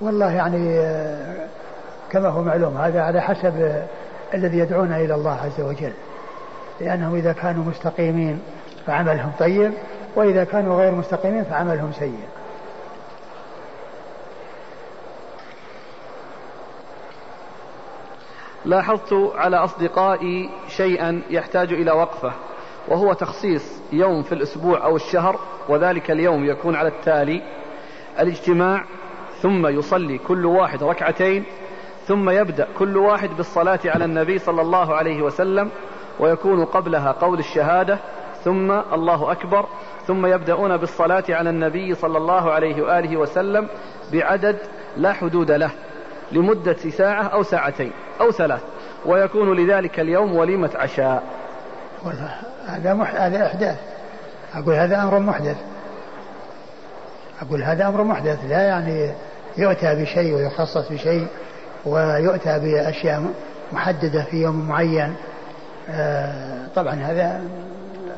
Speaker 2: والله يعني كما هو معلوم هذا على حسب الذي يدعون إلى الله عز وجل. لأنهم إذا كانوا مستقيمين فعملهم طيب وإذا كانوا غير مستقيمين فعملهم سيء.
Speaker 1: لاحظت على أصدقائي شيئا يحتاج إلى وقفة وهو تخصيص يوم في الأسبوع أو الشهر وذلك اليوم يكون على التالي الاجتماع ثم يصلي كل واحد ركعتين ثم يبدأ كل واحد بالصلاة على النبي صلى الله عليه وسلم ويكون قبلها قول الشهادة ثم الله أكبر ثم يبدأون بالصلاة على النبي صلى الله عليه وآله وسلم بعدد لا حدود له لمدة ساعة أو ساعتين أو ثلاث ويكون لذلك اليوم وليمة عشاء.
Speaker 2: هذا مح... هذا إحداث. أقول هذا أمر محدث. أقول هذا أمر محدث. لا يعني يؤتى بشيء ويخصص بشيء ويؤتى بأشياء محددة في يوم معين. طبعا هذا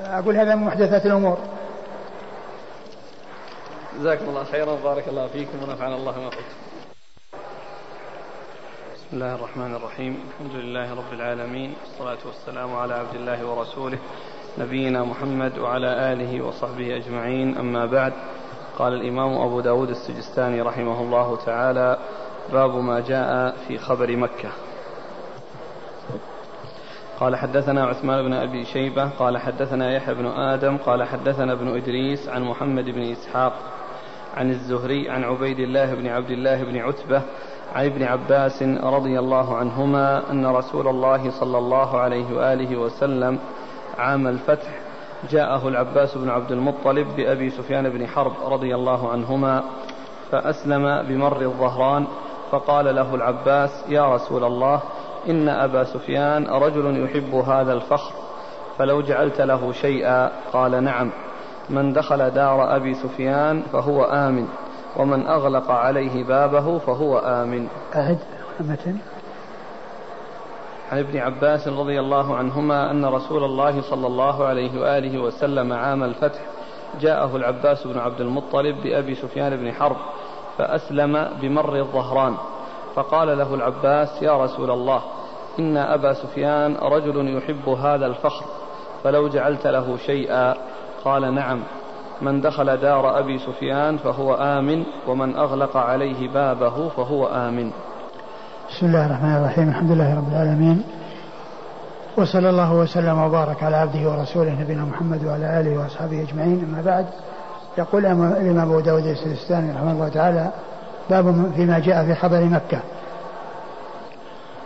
Speaker 2: أقول هذا من محدثات الأمور.
Speaker 1: جزاكم الله خيرا بارك الله فيكم ونفعنا الله ما قلت. بسم الله الرحمن الرحيم. الحمد لله رب العالمين والصلاة والسلام على عبد الله ورسوله نبينا محمد وعلى آله وصحبه أجمعين. أما بعد قال الإمام أبو داود السجستاني رحمه الله تعالى باب ما جاء في خبر مكة. قال حدثنا عثمان بن أبي شيبة قال حدثنا يحيى بن آدم قال حدثنا ابن إدريس عن محمد بن إسحاق عن الزهري عن عبيد الله بن عبد الله بن عتبة عن ابن عباس رضي الله عنهما أن رسول الله صلى الله عليه وآله وسلم عام الفتح جاءه العباس بن عبد المطلب بأبي سفيان بن حرب رضي الله عنهما فأسلم بمر الظهران فقال له العباس يا رسول الله إن أبا سفيان رجل يحب هذا الفخر فلو جعلت له شيئا قال نعم. من دخل دار أبي سفيان فهو آمن ومن أغلق عليه بابه فهو آمن.
Speaker 2: أعد متن
Speaker 1: عن ابن عباس رضي الله عنهما أن رسول الله صلى الله عليه وآله وسلم عام الفتح جاءه العباس بن عبد المطلب بأبي سفيان بن حرب فأسلم بمر الظهران. فقال له العباس يا رسول الله إن أبا سفيان رجل يحب هذا الفخر فلو جعلت له شيئا قال نعم من دخل دار أبي سفيان فهو آمن ومن أغلق عليه بابه فهو آمن.
Speaker 2: بسم الله الرحمن الرحيم. الحمد لله رب العالمين. وصلى الله وسلم وبارك على عبده ورسوله نبينا محمد وعلى آله وأصحابه أجمعين. أما بعد يقول الإمام أبو داود السجستاني رحمه الله تعالى باب فيما جاء في خبر مكة.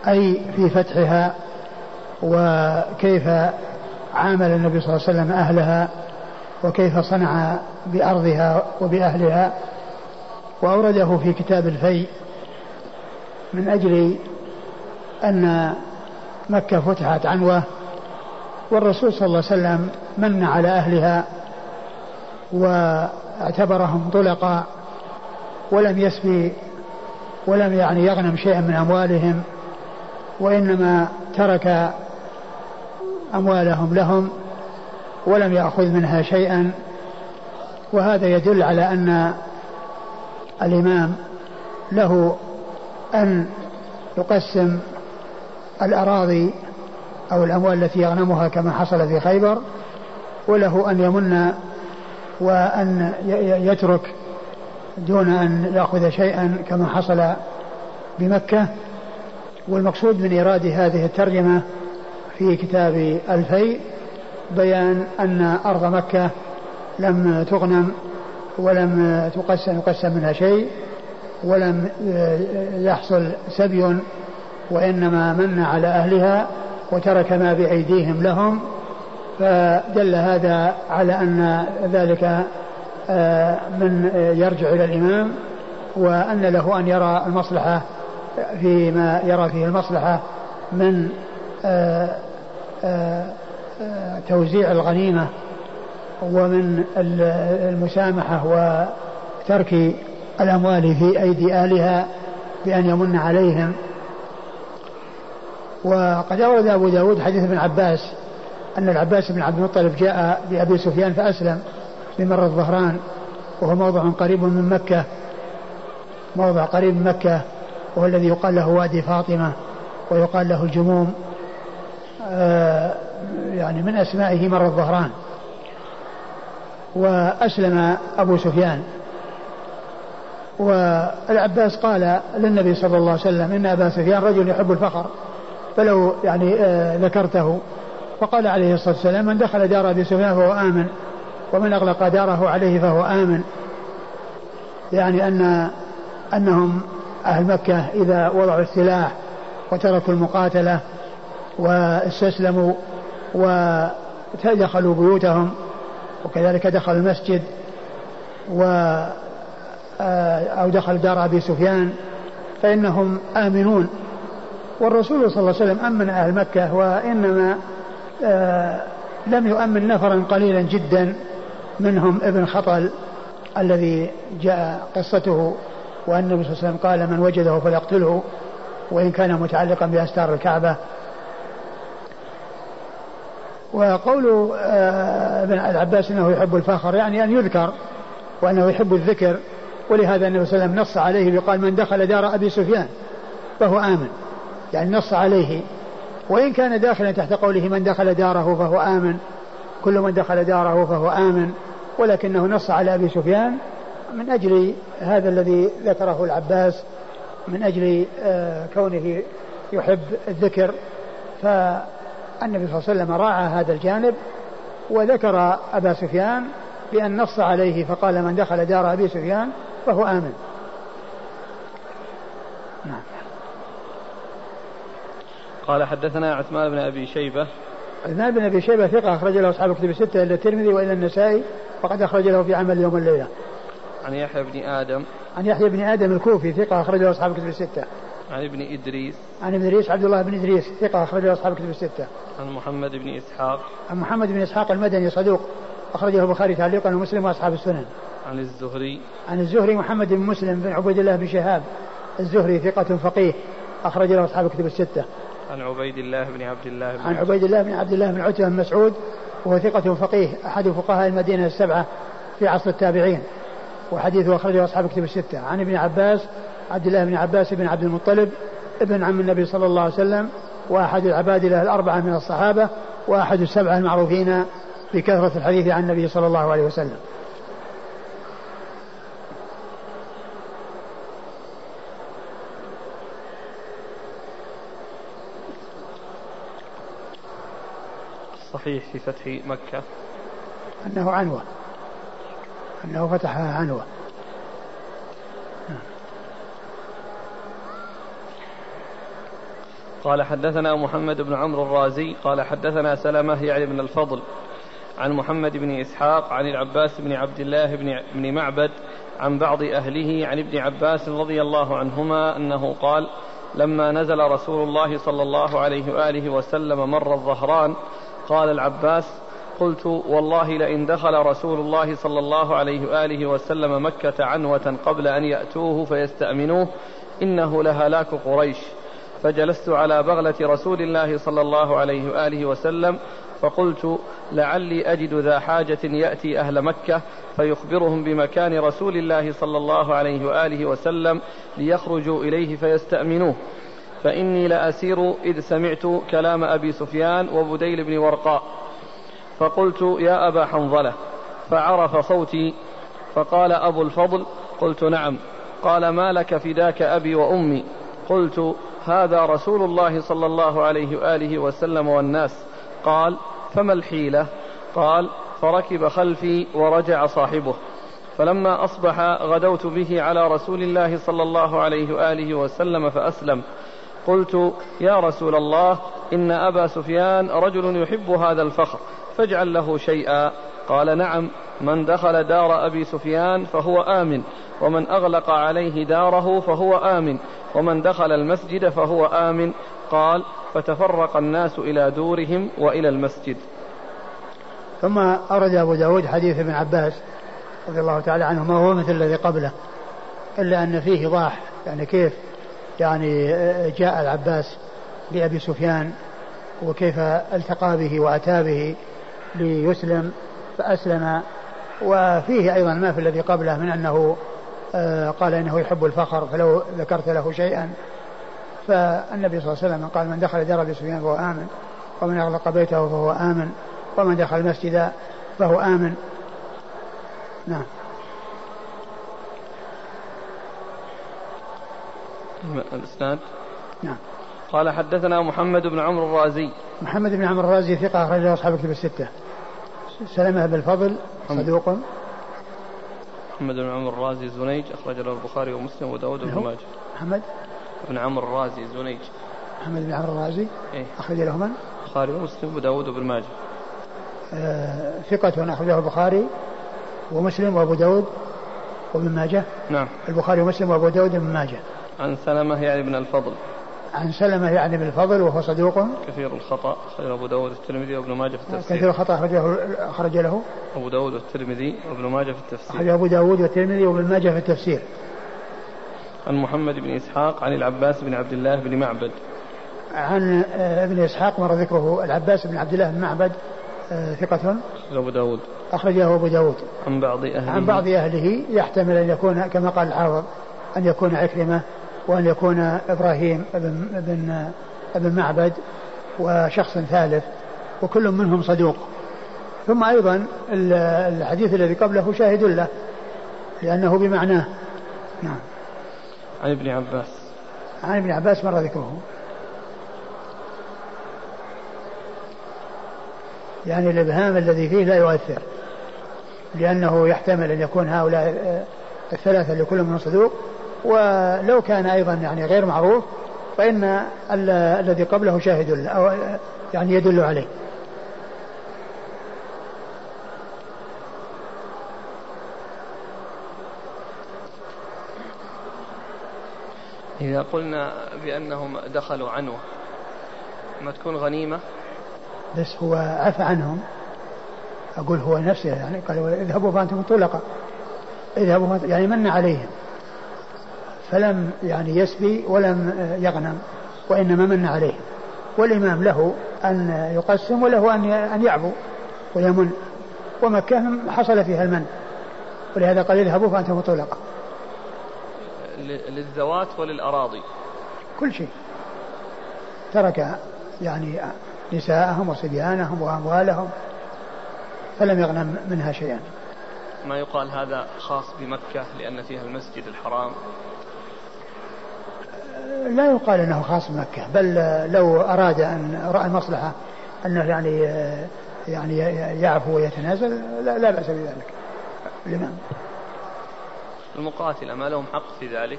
Speaker 2: أي في فتحها وكيف عامل النبي صلى الله عليه وسلم أهلها وكيف صنع بأرضها وبأهلها وأورده في كتاب الفيء من أجل أن مكة فتحت عنوة والرسول صلى الله عليه وسلم من على أهلها واعتبرهم طلقاء ولم يسبي ولم يعني يغنم شيئا من أموالهم وإنما ترك أموالهم لهم ولم يأخذ منها شيئا. وهذا يدل على أن الإمام له أن يقسم الأراضي أو الأموال التي يغنمها كما حصل في خيبر وله أن يمن وأن يترك دون أن يأخذ شيئا كما حصل بمكة والمقصود من إيراد هذه الترجمة في كتاب الفي بيان أن أرض مكة لم تغنم ولم تقسم يقسم منها شيء ولم يحصل سبي وإنما من على أهلها وترك ما بأيديهم لهم. فدل هذا على أن ذلك من يرجع إلى الإمام وأن له أن يرى المصلحة فيما يرى فيه المصلحة من آه، آه، توزيع الغنيمة ومن المسامحة وترك الأموال في أيدي أهلها بأن يمن عليهم. وقد أورد أبو داود حديث ابن عباس أن العباس بن عبد المطلب جاء بأبي سفيان فأسلم. بمر الظهران وهو موضع قريب من مكة. موضع قريب من مكة وهو الذي يقال له وادي فاطمة ويقال له الجموم. آه يعني من أسمائه مر الظهران. وأسلم أبو سفيان. والعباس قال للنبي صلى الله عليه وسلم إن أبا سفيان رجل يحب الفخر فلو يعني آه ذكرته. فقال عليه الصلاة والسلام من دخل دار أبي سفيان فهو آمن. ومن أغلق داره عليه فهو آمن. يعني أن أنهم أهل مكة إذا وضعوا السلاح وتركوا المقاتلة واستسلموا ودخلوا بيوتهم وكذلك دخل المسجد و آه، أو دخل دار أبي سفيان فإنهم آمنون. والرسول صلى الله عليه وسلم أمن أهل مكة وإنما آه، لم يؤمن نفرا قليلا جدا. منهم ابن خطل الذي جاء قصته وأن النبي صلى الله عليه وسلم قال من وجده فليقتله وإن كان متعلقا بأستار الكعبة. وقول آه، ابن العباس إنه يحب الفخر يعني أن يذكر وأنه يحب الذكر ولهذا النبي صلى الله عليه وسلم نص عليه وقال من دخل دار أبي سفيان فهو آمن. يعني نص عليه. وإن كان داخلا تحت قوله من دخل داره فهو آمن. كل من دخل داره فهو آمن. ولكنه نص على أبي سفيان من أجل هذا الذي ذكره العباس من أجل آه، كونه يحب الذكر. ف النبي صلى الله عليه وسلم راعى هذا الجانب وذكر أبا سفيان بأن نص عليه فقال من دخل دار أبي سفيان فهو آمن.
Speaker 1: نعم. قال حدثنا عثمان بن أبي شيبة
Speaker 2: عثمان بن أبي شيبة ثقة أخرج له أصحاب الكتب الستة إلا الترمذي وإلى النسائي وقد أخرج له في عمل يوم الليلة.
Speaker 1: عن يحيى بن آدم.
Speaker 2: عن يحيى بن آدم الكوفي ثقة أخرج له أصحاب الكتب الستة.
Speaker 1: عن ابن إدريس.
Speaker 2: عن ابن إدريس عبد الله بن إدريس ثقة أخرج له أصحاب الكتب الستة.
Speaker 1: عن محمد بن إسحاق.
Speaker 2: عن محمد بن إسحاق المدني صدوق أخرجه البخاري تعليقا ومسلم وأصحاب السنن.
Speaker 1: عن الزهري.
Speaker 2: عن الزهري محمد بن مسلم بن عبيد الله بن شهاب. الزهري ثقة فقيه أخرج له أصحاب الكتب الستة.
Speaker 1: عن عبيد الله بن عبد الله بن
Speaker 2: عن عبيد الله بن عبد الله بن عتبة بن مسعود وهو ثقة فقيه أحد فقهاء المدينة السبعة في عصر التابعين وحديثه أخرجه أصحاب الكتب الستة. عن ابن عباس عبد الله بن عباس بن عبد المطلب ابن عم النبي صلى الله عليه وسلم وأحد العبادلة الأربعة من الصحابة وأحد السبعة المعروفين بكثرة الحديث عن النبي صلى الله عليه وسلم.
Speaker 1: صحيح في فتح مكة؟
Speaker 2: أنه عنوة. أنه فتحها عنوة.
Speaker 1: قال حدثنا محمد بن عمرو الرازي قال حدثنا سلمة يعني بن الفضل عن محمد بن إسحاق عن العباس بن عبد الله بن, بن معبد عن بعض أهله عن ابن عباس رضي الله عنهما أنه قال لما نزل رسول الله صلى الله عليه وآله وسلم مر الظهران قال العباس قلت والله لئن دخل رسول الله صلى الله عليه وآله وسلم مكة عنوة قبل أن يأتوه فيستأمنوه إنه لهلاك قريش. فجلست على بغلة رسول الله صلى الله عليه وآله وسلم فقلت لعلي أجد ذا حاجة يأتي أهل مكة فيخبرهم بمكان رسول الله صلى الله عليه وآله وسلم ليخرجوا إليه فيستأمنوه. فإني لأسير إذ سمعت كلام أبي سفيان وبديل بن ورقاء. فقلت يا أبا حنظلة فعرف صوتي فقال أبو الفضل قلت نعم. قال ما لك فداك أبي وأمي؟ قلت هذا رسول الله صلى الله عليه وآله وسلم والناس. قال فما الحيلة؟ قال فركب خلفي ورجع صاحبه. فلما أصبح غدوت به على رسول الله صلى الله عليه وآله وسلم فأسلم. قلت يا رسول الله إن أبا سفيان رجل يحب هذا الفخر فاجعل له شيئا. قال نعم من دخل دار أبي سفيان فهو آمن ومن أغلق عليه داره فهو آمن ومن دخل المسجد فهو آمن. قال فتفرق الناس إلى دورهم وإلى المسجد.
Speaker 2: ثم أرد أبو داود حديث ابن عباس رضي الله تعالى عنهما وهو مثل الذي قبله إلا أن فيه ضاح يعني كيف يعني جاء العباس لأبي سفيان وكيف التقى به وأتى به ليسلم فأسلم. وفيه أيضا ما في الذي قبله من أنه آه، قال إنه يحب الفخر فلو ذكرت له شيئا. فالنبي صلى الله عليه وسلم قال من دخل دار أبي سفيان فهو آمن ومن أغلق بيته فهو آمن ومن دخل المسجد فهو آمن. نعم.
Speaker 1: الإسناد؟
Speaker 2: نعم.
Speaker 1: قال حدثنا محمد بن عمرو الرازي.
Speaker 2: محمد بن عمرو الرازي ثقة أخرج له أصحاب الكتب الستة. سلمة بن الفضل صدوق.
Speaker 1: محمد بن عمرو الرازي زنيج أخرج له البخاري ومسلم وداود بن ماجه.
Speaker 2: محمد.
Speaker 1: بن عمرو الرازي زنيج.
Speaker 2: محمد بن عمرو الرازي
Speaker 1: إيه؟
Speaker 2: أخرج له من؟
Speaker 1: البخاري ومسلم وداود بن ماجه.
Speaker 2: آه ثقة أخرجه البخاري ومسلم وأبو داود وابن ماجه.
Speaker 1: نعم.
Speaker 2: البخاري ومسلم وأبو داود وابن ماجه.
Speaker 1: عن سلمة يعني بن الفضل.
Speaker 2: عن سلمة يعني بن الفضل وهو صدوق
Speaker 1: كثير الخطأ أخرجه أبو داود الترمذي وابن ماجه في التفسير.
Speaker 2: كثير الخطأ أخرجه أخرج له.
Speaker 1: أبو داود والترمذي وابن ماجه في التفسير.
Speaker 2: أخرج أبو داود والترمذي وابن ماجه في التفسير.
Speaker 1: عن محمد بن إسحاق عن العباس بن عبد الله بن معبد.
Speaker 2: عن آه، ابن إسحاق مر ذكره العباس بن عبد الله بن معبد آه، ثقة.
Speaker 1: أبو داود.
Speaker 2: أخرجه أبو داود.
Speaker 1: عن بعض أهله.
Speaker 2: عن بعض أهله يحتمل أن يكون كما قال الحافظ أن يكون عكرمة وأن يكون إبراهيم بن, بن, بن معبد وشخص ثالث وكل منهم صدوق. ثم أيضا الحديث الذي قبله شاهد له لأنه بمعناه. نعم.
Speaker 1: عن ابن عباس.
Speaker 2: عن ابن عباس مر ذكره. يعني الإبهام الذي فيه لا يؤثر لأنه يحتمل أن يكون هؤلاء الثلاثة لكل من صدوق ولو كان أيضا يعني غير معروف فإن الذي قبله شاهد أو يعني يدل عليه.
Speaker 1: إذا قلنا بأنهم دخلوا عنوة ما تكون غنيمة؟
Speaker 2: بس هو عفى عنهم. أقول هو نفسه يعني قال اذهبوا فأنتم طلقة. اذهبوا يعني من عليهم؟ فلم يعني يسبي ولم يغنم وإنما من عليهم والإمام له أن يقسم وله أن أن يعبو ويمن ومكة حصل فيها المن. ولهذا قال اذهبوا فأنتم طلقة
Speaker 1: للذوات وللأراضي.
Speaker 2: كل شيء. ترك يعني نساءهم وصبيانهم وأموالهم فلم يغنم منها شيئا.
Speaker 1: ما يقال هذا خاص بمكة لأن فيها المسجد الحرام؟
Speaker 2: لا يقال إنه خاص بمكة بل لو أراد أن رأى المصلحة أنه يعني يعني يعفو ويتنازل لا, لا بأس بذلك. الإمام.
Speaker 1: المقاتلة ما لهم حق في ذلك؟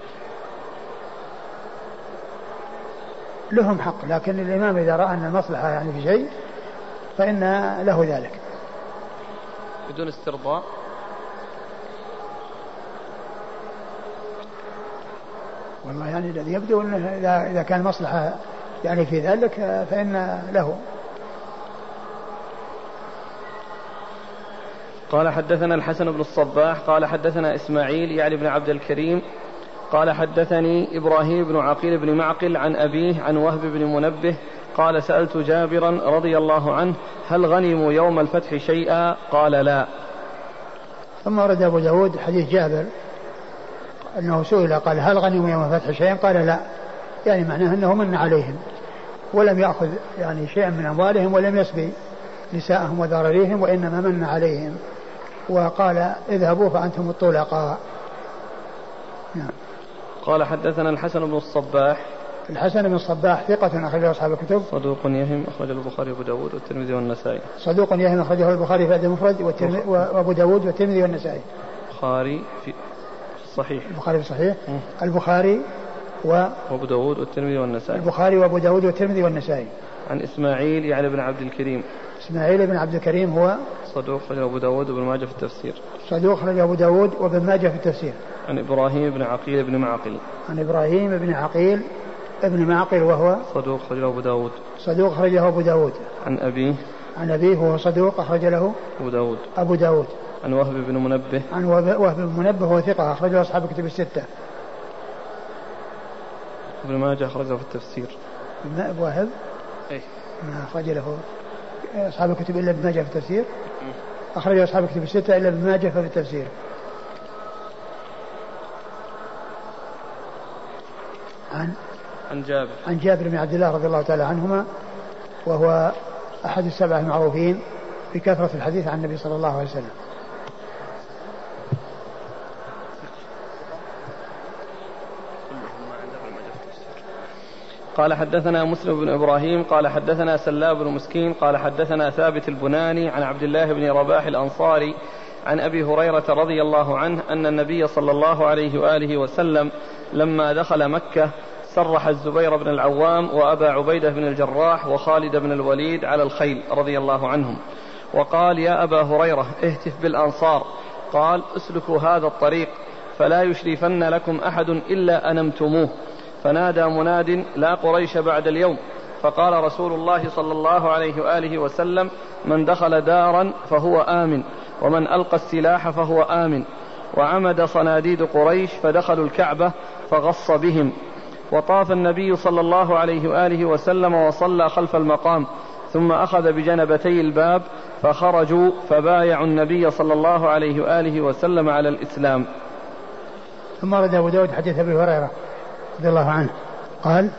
Speaker 2: لهم حق لكن الإمام إذا رأى أن المصلحة يعني في شيء فإن له ذلك.
Speaker 1: بدون استرضاء؟
Speaker 2: والله يعني الذي يبدو أنه إذا إذا كان مصلحة يعني في ذلك فإن له.
Speaker 1: قال حدثنا الحسن بن الصباح قال حدثنا إسماعيل يعني بن عبد الكريم قال حدثني إبراهيم بن عقيل بن معقل عن أبيه عن وهب بن منبه قال سألت جابرا رضي الله عنه هل غنموا يوم الفتح شيئا؟ قال لا.
Speaker 2: ثم ورد أبو داود حديث جابر أنه سئل قال هل غنموا يوم الفتح شيئا؟ قال لا. يعني معناه أنه من عليهم. ولم يأخذ يعني شيئا من أموالهم ولم يسبي نساءهم وذراريهم وإنما من عليهم. وقال اذهبوا فأنتم الطلقاء.
Speaker 1: نعم. قال حدثنا الحسن بن الصباح.
Speaker 2: الحسن بن الصباح ثقة أخرجه أصحاب الكتب.
Speaker 1: صدوق يهم أخرجه البخاري وأبو داود والترمذي والنسائي.
Speaker 2: صدوق يهم أخرجه البخاري في المفرد وأبو داود والترمذي والنسائي.
Speaker 1: البخاري في الصحيح
Speaker 2: البخاري في الصحيح البخاري و
Speaker 1: وأبو داود والترمذي والنسائي.
Speaker 2: البخاري وأبو داود والترمذي والنسائي.
Speaker 1: عن إسماعيل يعني بن عبد الكريم.
Speaker 2: إسماعيل بن عبد الكريم هو
Speaker 1: صدوق خرج أبو داود وابن ماجه في التفسير.
Speaker 2: صدوق خرج أبو داود وابن ماجه في التفسير.
Speaker 1: عن إبراهيم بن عقيل بن معقل.
Speaker 2: عن إبراهيم بن عقيل ابن معقل وهو
Speaker 1: صدوق خرج أبو داود.
Speaker 2: صدوق خرجه أبو داود.
Speaker 1: عن أبيه.
Speaker 2: عن أبيه وهو صدوق أخرج له
Speaker 1: أبو داود.
Speaker 2: أبو داود.
Speaker 1: عن وهب بن منبه.
Speaker 2: عن وهب بن منبه هو ثقة أخرجه أصحاب الكتب الستة.
Speaker 1: ابن ماجه أخرجه في التفسير.
Speaker 2: وهب؟
Speaker 1: إيه.
Speaker 2: ما أخرج له أصحاب الكتب إلا ابن ماجه في التفسير. أخرج أصحاب الكتب الستة إلا ابن ماجه في التفسير. عن؟
Speaker 1: عن جابر.
Speaker 2: عن جابر بن عبد الله رضي الله تعالى عنهما وهو أحد السبعة المعروفين بكثرة الحديث عن النبي صلى الله عليه وسلم.
Speaker 1: قال حدثنا مسلم بن إبراهيم قال حدثنا سلاب بن مسكين قال حدثنا ثابت البناني عن عبد الله بن رباح الأنصاري عن أبي هريرة رضي الله عنه أن النبي صلى الله عليه وآله وسلم لما دخل مكة سرح الزبير بن العوام وأبا عبيدة بن الجراح وخالد بن الوليد على الخيل رضي الله عنهم. وقال يا أبا هريرة اهتف بالأنصار. قال اسلكوا هذا الطريق فلا يشرفن لكم أحد إلا أنمتموه. فنادى مناد لا قريش بعد اليوم فقال رسول الله صلى الله عليه وآله وسلم من دخل دارا فهو آمن ومن ألقى السلاح فهو آمن وعمد صناديد قريش فدخلوا الكعبة فغص بهم وطاف النبي صلى الله عليه وآله وسلم وصلى خلف المقام ثم أخذ بجنبتي الباب فخرجوا فبايعوا النبي صلى الله عليه وآله وسلم على الإسلام.
Speaker 2: ثم ورد أبو داود حديث أبي هريرة رضي الله عنه. قال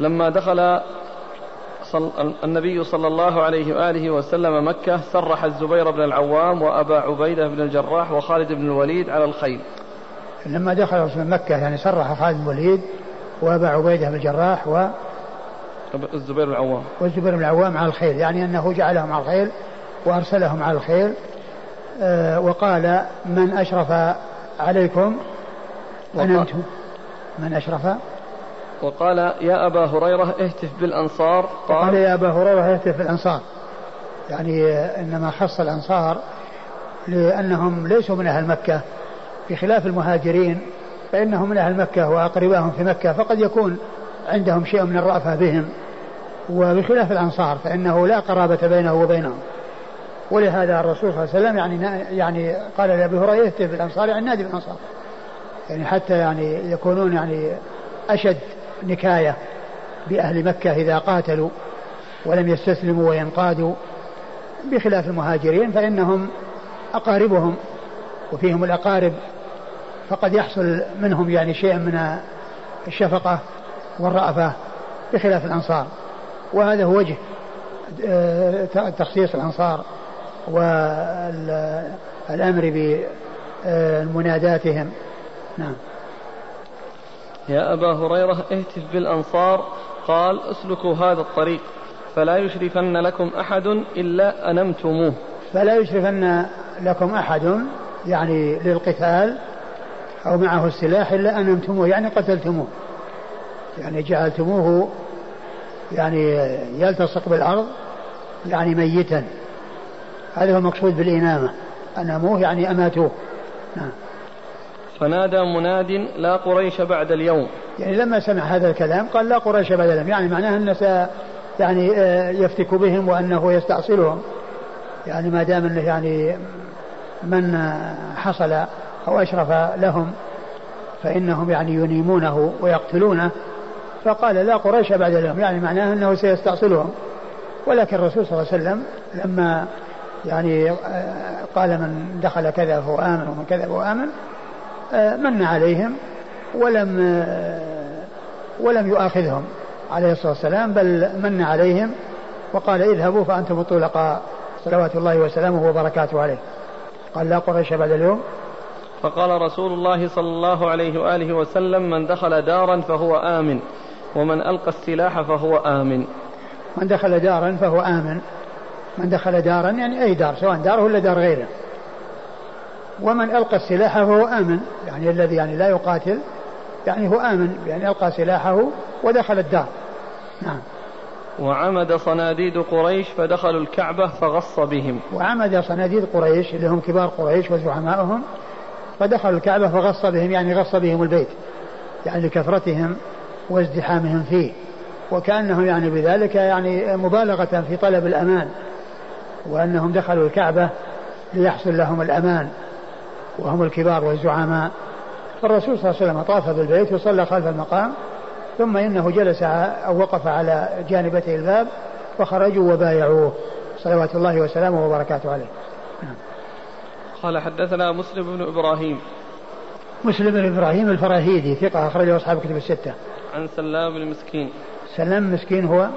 Speaker 1: لما دخل النبي صلى الله عليه وآله وسلم مكة سرح الزبير بن العوام وأبا عبيدة بن الجراح وخالد بن الوليد على الخيل.
Speaker 2: لما دخل مكة يعني سرح خالد بن الوليد وأبا عبيدة بن الجراح و
Speaker 1: الزبير بن العوام.
Speaker 2: والزبير بن العوام على الخيل يعني أنه جعلهم على الخيل وأرسلهم على الخيل آه وقال من أشرف عليكم أنمتم من أشرف؟
Speaker 1: وقال يا أبا هريرة اهتف بالأنصار.
Speaker 2: قال, قال يا أبا هريرة اهتف بالأنصار. يعني إنما خص الأنصار لأنهم ليسوا من أهل مكة. بخلاف المهاجرين فإنهم من أهل مكة وأقربائهم في مكة فقد يكون عندهم شيء من الرأفة بهم. وبخلاف الأنصار فإنه لا قرابة بينه وبينهم. ولهذا الرسول صلى الله عليه وسلم يعني يعني قال لأبي هريرة اهتف بالأنصار يعني نادي بالأنصار. يعني حتى يعني يكونون يعني أشد نكاية بأهل مكة إذا قاتلوا ولم يستسلموا وينقادوا بخلاف المهاجرين فإنهم أقاربهم وفيهم الأقارب. فقد يحصل منهم يعني شيء من الشفقة والرأفة بخلاف الأنصار. وهذا هو وجه آه، تخصيص الأنصار والأمر بمناداتهم نعم.
Speaker 1: يا أبا هريرة اهتف بالأنصار قال اسلكوا هذا الطريق فلا يشرفن لكم أحد إلا أنمتموه.
Speaker 2: فلا يشرفن لكم أحد يعني للقتال أو معه السلاح إلا أنمتموه يعني قتلتموه. يعني جعلتموه يعني يلتصق بالأرض يعني ميتا. هذا هو المقصود بالإنامة أنموه يعني أماتوه. نعم.
Speaker 1: فنادى مناد لا قريش بعد اليوم.
Speaker 2: يعني لما سمع هذا الكلام قال لا قريش بعد اليوم. يعني معناه أنه يعني آه، يفتك بهم وأنه يستأصلهم. يعني ما دام أنه يعني من حصل أو أشرف لهم فإنهم يعني ينيمونه ويقتلونه. فقال لا قريش بعد اليوم. يعني معناه أنه سيستأصلهم. ولكن الرسول صلى الله عليه وسلم لما يعني آه، قال من دخل كذا فهو آمن ومن كذا فهو آمن من عليهم ولم ولم يؤاخذهم عليه الصلاة والسلام بل من عليهم وقال اذهبوا فأنتم الطلقاء. صلوات الله وسلامه وبركاته عليه. قال لا قريش بعد اليوم.
Speaker 1: فقال رسول الله صلى الله عليه وآله وسلم من دخل دارا فهو آمن ومن ألقى السلاح فهو آمن.
Speaker 2: من دخل دارا فهو آمن. من دخل دارا يعني أي دار سواء دار ولا دار غيره. ومن ألقى السلاح فهو آمن. يعني الذي يعني لا يقاتل يعني هو آمن يعني ألقى سلاحه ودخل الدار. نعم.
Speaker 1: وعمد صناديد قريش فدخلوا الكعبة فغص بهم.
Speaker 2: وعمد صناديد قريش اللي هم كبار قريش وزعمائهم فدخلوا الكعبة فغص بهم يعني غص بهم البيت يعني لكثرتهم وازدحامهم فيه. وكأنهم يعني بذلك يعني مبالغة في طلب الأمان وأنهم دخلوا الكعبة ليحصل لهم الأمان. وهم الكبار والزعماء فالرسول صلى الله عليه وسلم طاف بالبيت وصلى خلف المقام ثم إنه جلس أو وقف على جانبتي الباب فخرجوا وبايعوه صلوات الله وسلامه وبركاته عليه. نعم.
Speaker 1: قال حدثنا مسلم بن إبراهيم.
Speaker 2: مسلم بن إبراهيم الفراهيدي ثقة أخرجه أصحاب كتب الستة.
Speaker 1: عن سلام بن مسكين.
Speaker 2: سلم مسكين هو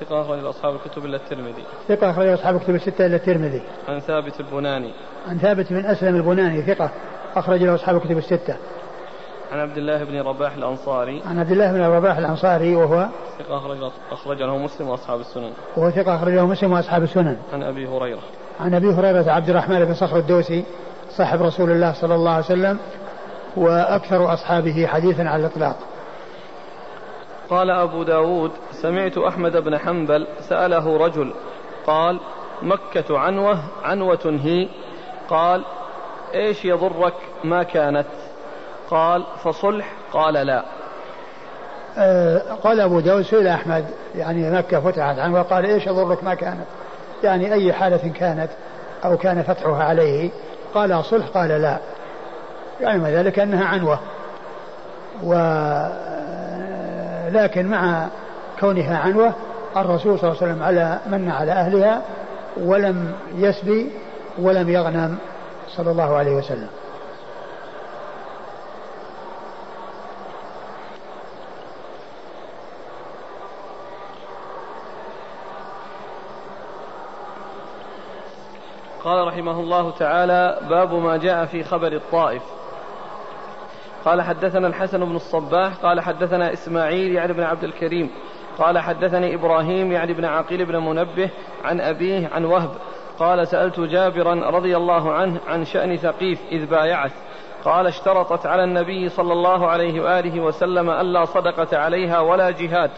Speaker 1: ثقة أخرج أصحاب الكتب إلا الترمذي.
Speaker 2: ثقة أخرج أصحاب الكتب الستة إلا الترمذي.
Speaker 1: عن ثابت البناني.
Speaker 2: عن ثابت بن أسلم البناني ثقة أخرج له أصحاب الكتب الستة.
Speaker 1: عن عبد الله بن رباح الأنصاري.
Speaker 2: عن عبد الله بن رباح الأنصاري وهو
Speaker 1: ثقة أخرج أخرج له مسلم وأصحاب السنن.
Speaker 2: وهو ثقة أخرج له مسلم وأصحاب السنن.
Speaker 1: عن أبي هريرة.
Speaker 2: عن أبي هريرة عبد الرحمن بن صخر الدوسي صاحب رسول الله صلى الله عليه وسلم وأكثر أصحابه حديثا على الإطلاق.
Speaker 1: قال أبو داود سمعت أحمد بن حنبل سأله رجل قال مكة عنوة عنوة هي؟ قال إيش يضرك؟ ما كانت. قال فصلح؟ قال لا.
Speaker 2: آه قال أبو داود سئل أحمد يعني مكة فتحت عنه وقال إيش يضرك؟ ما كانت. يعني أي حالة كانت أو كان فتحها عليه؟ قال صلح؟ قال لا. يعني ذلك أنها عنوة. و لكن مع كونها عنوة الرسول صلى الله عليه وسلم على من على أهلها ولم يسبي ولم يغنم صلى الله عليه وسلم.
Speaker 1: قال رحمه الله تعالى باب ما جاء في خبر الطائف. قال حدثنا الحسن بن الصباح قال حدثنا إسماعيل يعني بن عبد الكريم قال حدثني إبراهيم يعني بن عقيل بن منبه عن أبيه عن وهب قال سألت جابرا رضي الله عنه عن شأن ثقيف إذ بايعت قال اشترطت على النبي صلى الله عليه وآله وسلم ألا صدقة عليها ولا جهاد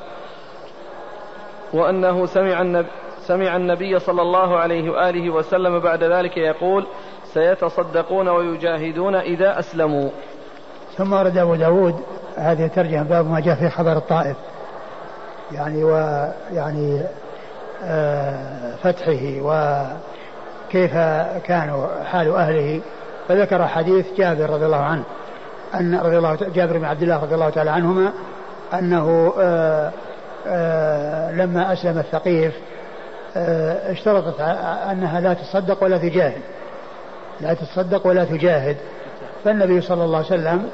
Speaker 1: وأنه سمع النبي سمع النبي صلى الله عليه وآله وسلم بعد ذلك يقول سيتصدقون ويجاهدون إذا أسلموا.
Speaker 2: ثم ورد أبو داود هذه الترجمة باب ما جاء في خبر الطائف. يعني ويعني آه فتحه وكيف كانوا حال أهله. فذكر حديث جابر رضي الله عنه أن رضي الله جابر بن عبد الله رضي الله تعالى عنهما أنه آه آه لما أسلم الثقيف اشترطت أنها لا تصدق ولا تجاهد. لا تصدق ولا تجاهد. فالنبي صلى الله عليه وسلم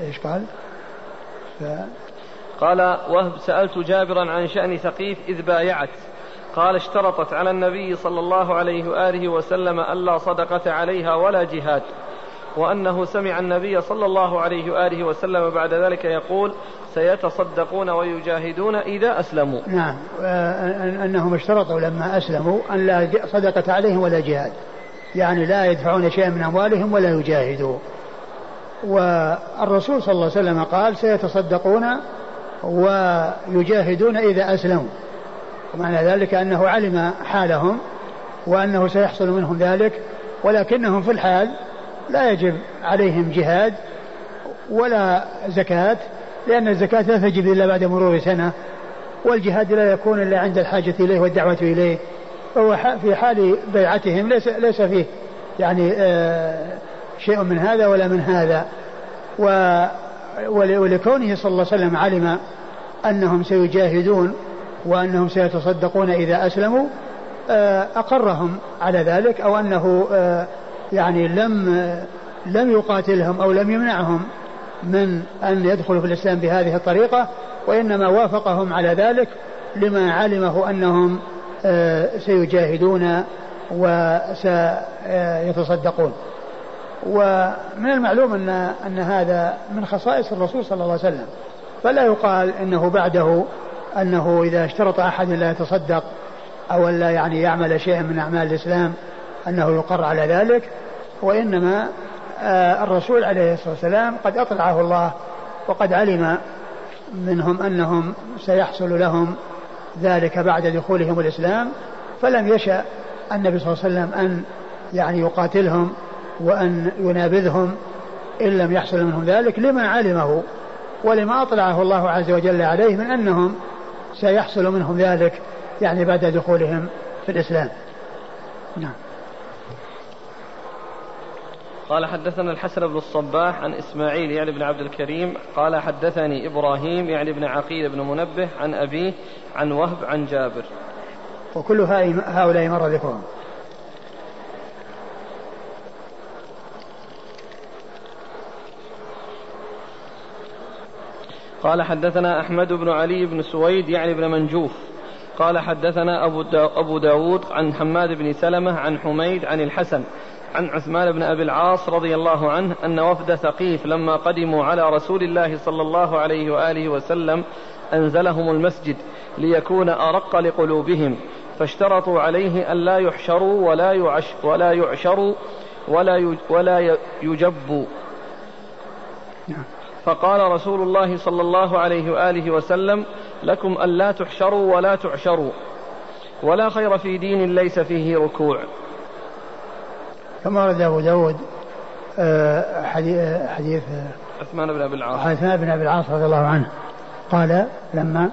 Speaker 2: إيش قال؟
Speaker 1: ف... قال وهب سألت جابرا عن شأن ثقيف إذ بايعت. قال اشترطت على النبي صلى الله عليه وآله وسلم ألا صدقة عليها ولا جهاد. وأنه سمع النبي صلى الله عليه وآله وسلم بعد ذلك يقول سيتصدقون ويجاهدون إذا أسلموا.
Speaker 2: نعم. أنهم اشترطوا لما أسلموا أن لا صدقة عليهم ولا جهاد. يعني لا يدفعون شيئا من أموالهم ولا يجاهدوا والرسول صلى الله عليه وسلم قال سيتصدقون ويجاهدون إذا أسلموا. ومعنى ذلك أنه علم حالهم وأنه سيحصل منهم ذلك ولكنهم في الحال لا يجب عليهم جهاد ولا زكاة لأن الزكاة لا تجب إلا بعد مرور سنة والجهاد لا يكون إلا عند الحاجة إليه والدعوة إليه فهو في حال بيعتهم ليس ليس فيه يعني آه شيء من هذا ولا من هذا. ولكونه صلى الله عليه وسلم علم أنهم سيجاهدون وأنهم سيتصدقون إذا أسلموا آه أقرهم على ذلك أو أنه آه يعني لم لم يقاتلهم أو لم يمنعهم من أن يدخلوا في الإسلام بهذه الطريقة وإنما وافقهم على ذلك لما علمه أنهم سيجاهدون وسيتصدقون. ومن المعلوم ان أن هذا من خصائص الرسول صلى الله عليه وسلم. فلا يقال إنه بعده أنه إذا اشترط أحد لا يتصدق أو لا يعني يعمل شيئا من أعمال الإسلام أنه يقر على ذلك وإنما الرسول عليه الصلاة والسلام قد أطلعه الله وقد علم منهم أنهم سيحصل لهم ذلك بعد دخولهم الإسلام فلم يشأ النبي صلى الله عليه وسلم أن يعني يقاتلهم وأن ينابذهم إن لم يحصل منهم ذلك لما علمه ولما أطلعه الله عز وجل عليه من أنهم سيحصل منهم ذلك يعني بعد دخولهم في الإسلام. نعم.
Speaker 1: قال حدثنا الحسن بن الصباح عن إسماعيل يعني بن عبد الكريم قال حدثني إبراهيم يعني بن عقيل بن منبه عن أبيه عن وهب عن جابر.
Speaker 2: وكل هؤلاء مر ذكرهم.
Speaker 1: قال حدثنا أحمد بن علي بن سويد يعني بن منجوف قال حدثنا أبو, أبو داود عن حماد بن سلمة عن حميد عن الحسن عن عثمان بن أبي العاص رضي الله عنه أن وفد ثقيف لما قدموا على رسول الله صلى الله عليه وآله وسلم أنزلهم المسجد ليكون أرق لقلوبهم فاشترطوا عليه أن لا يحشروا ولا يعش ولا يعشروا ولا ولا يجبوا نعم. فقال رسول الله صلى الله عليه وآله وسلم لكم ألا تحشروا ولا تعشروا ولا خير في دين ليس فيه ركوع.
Speaker 2: كما ورد أبو داود آه، حديث, حديث
Speaker 1: عثمان بن أبي العاص.
Speaker 2: عثمان بن أبي العاص رضي الله عنه. قال لما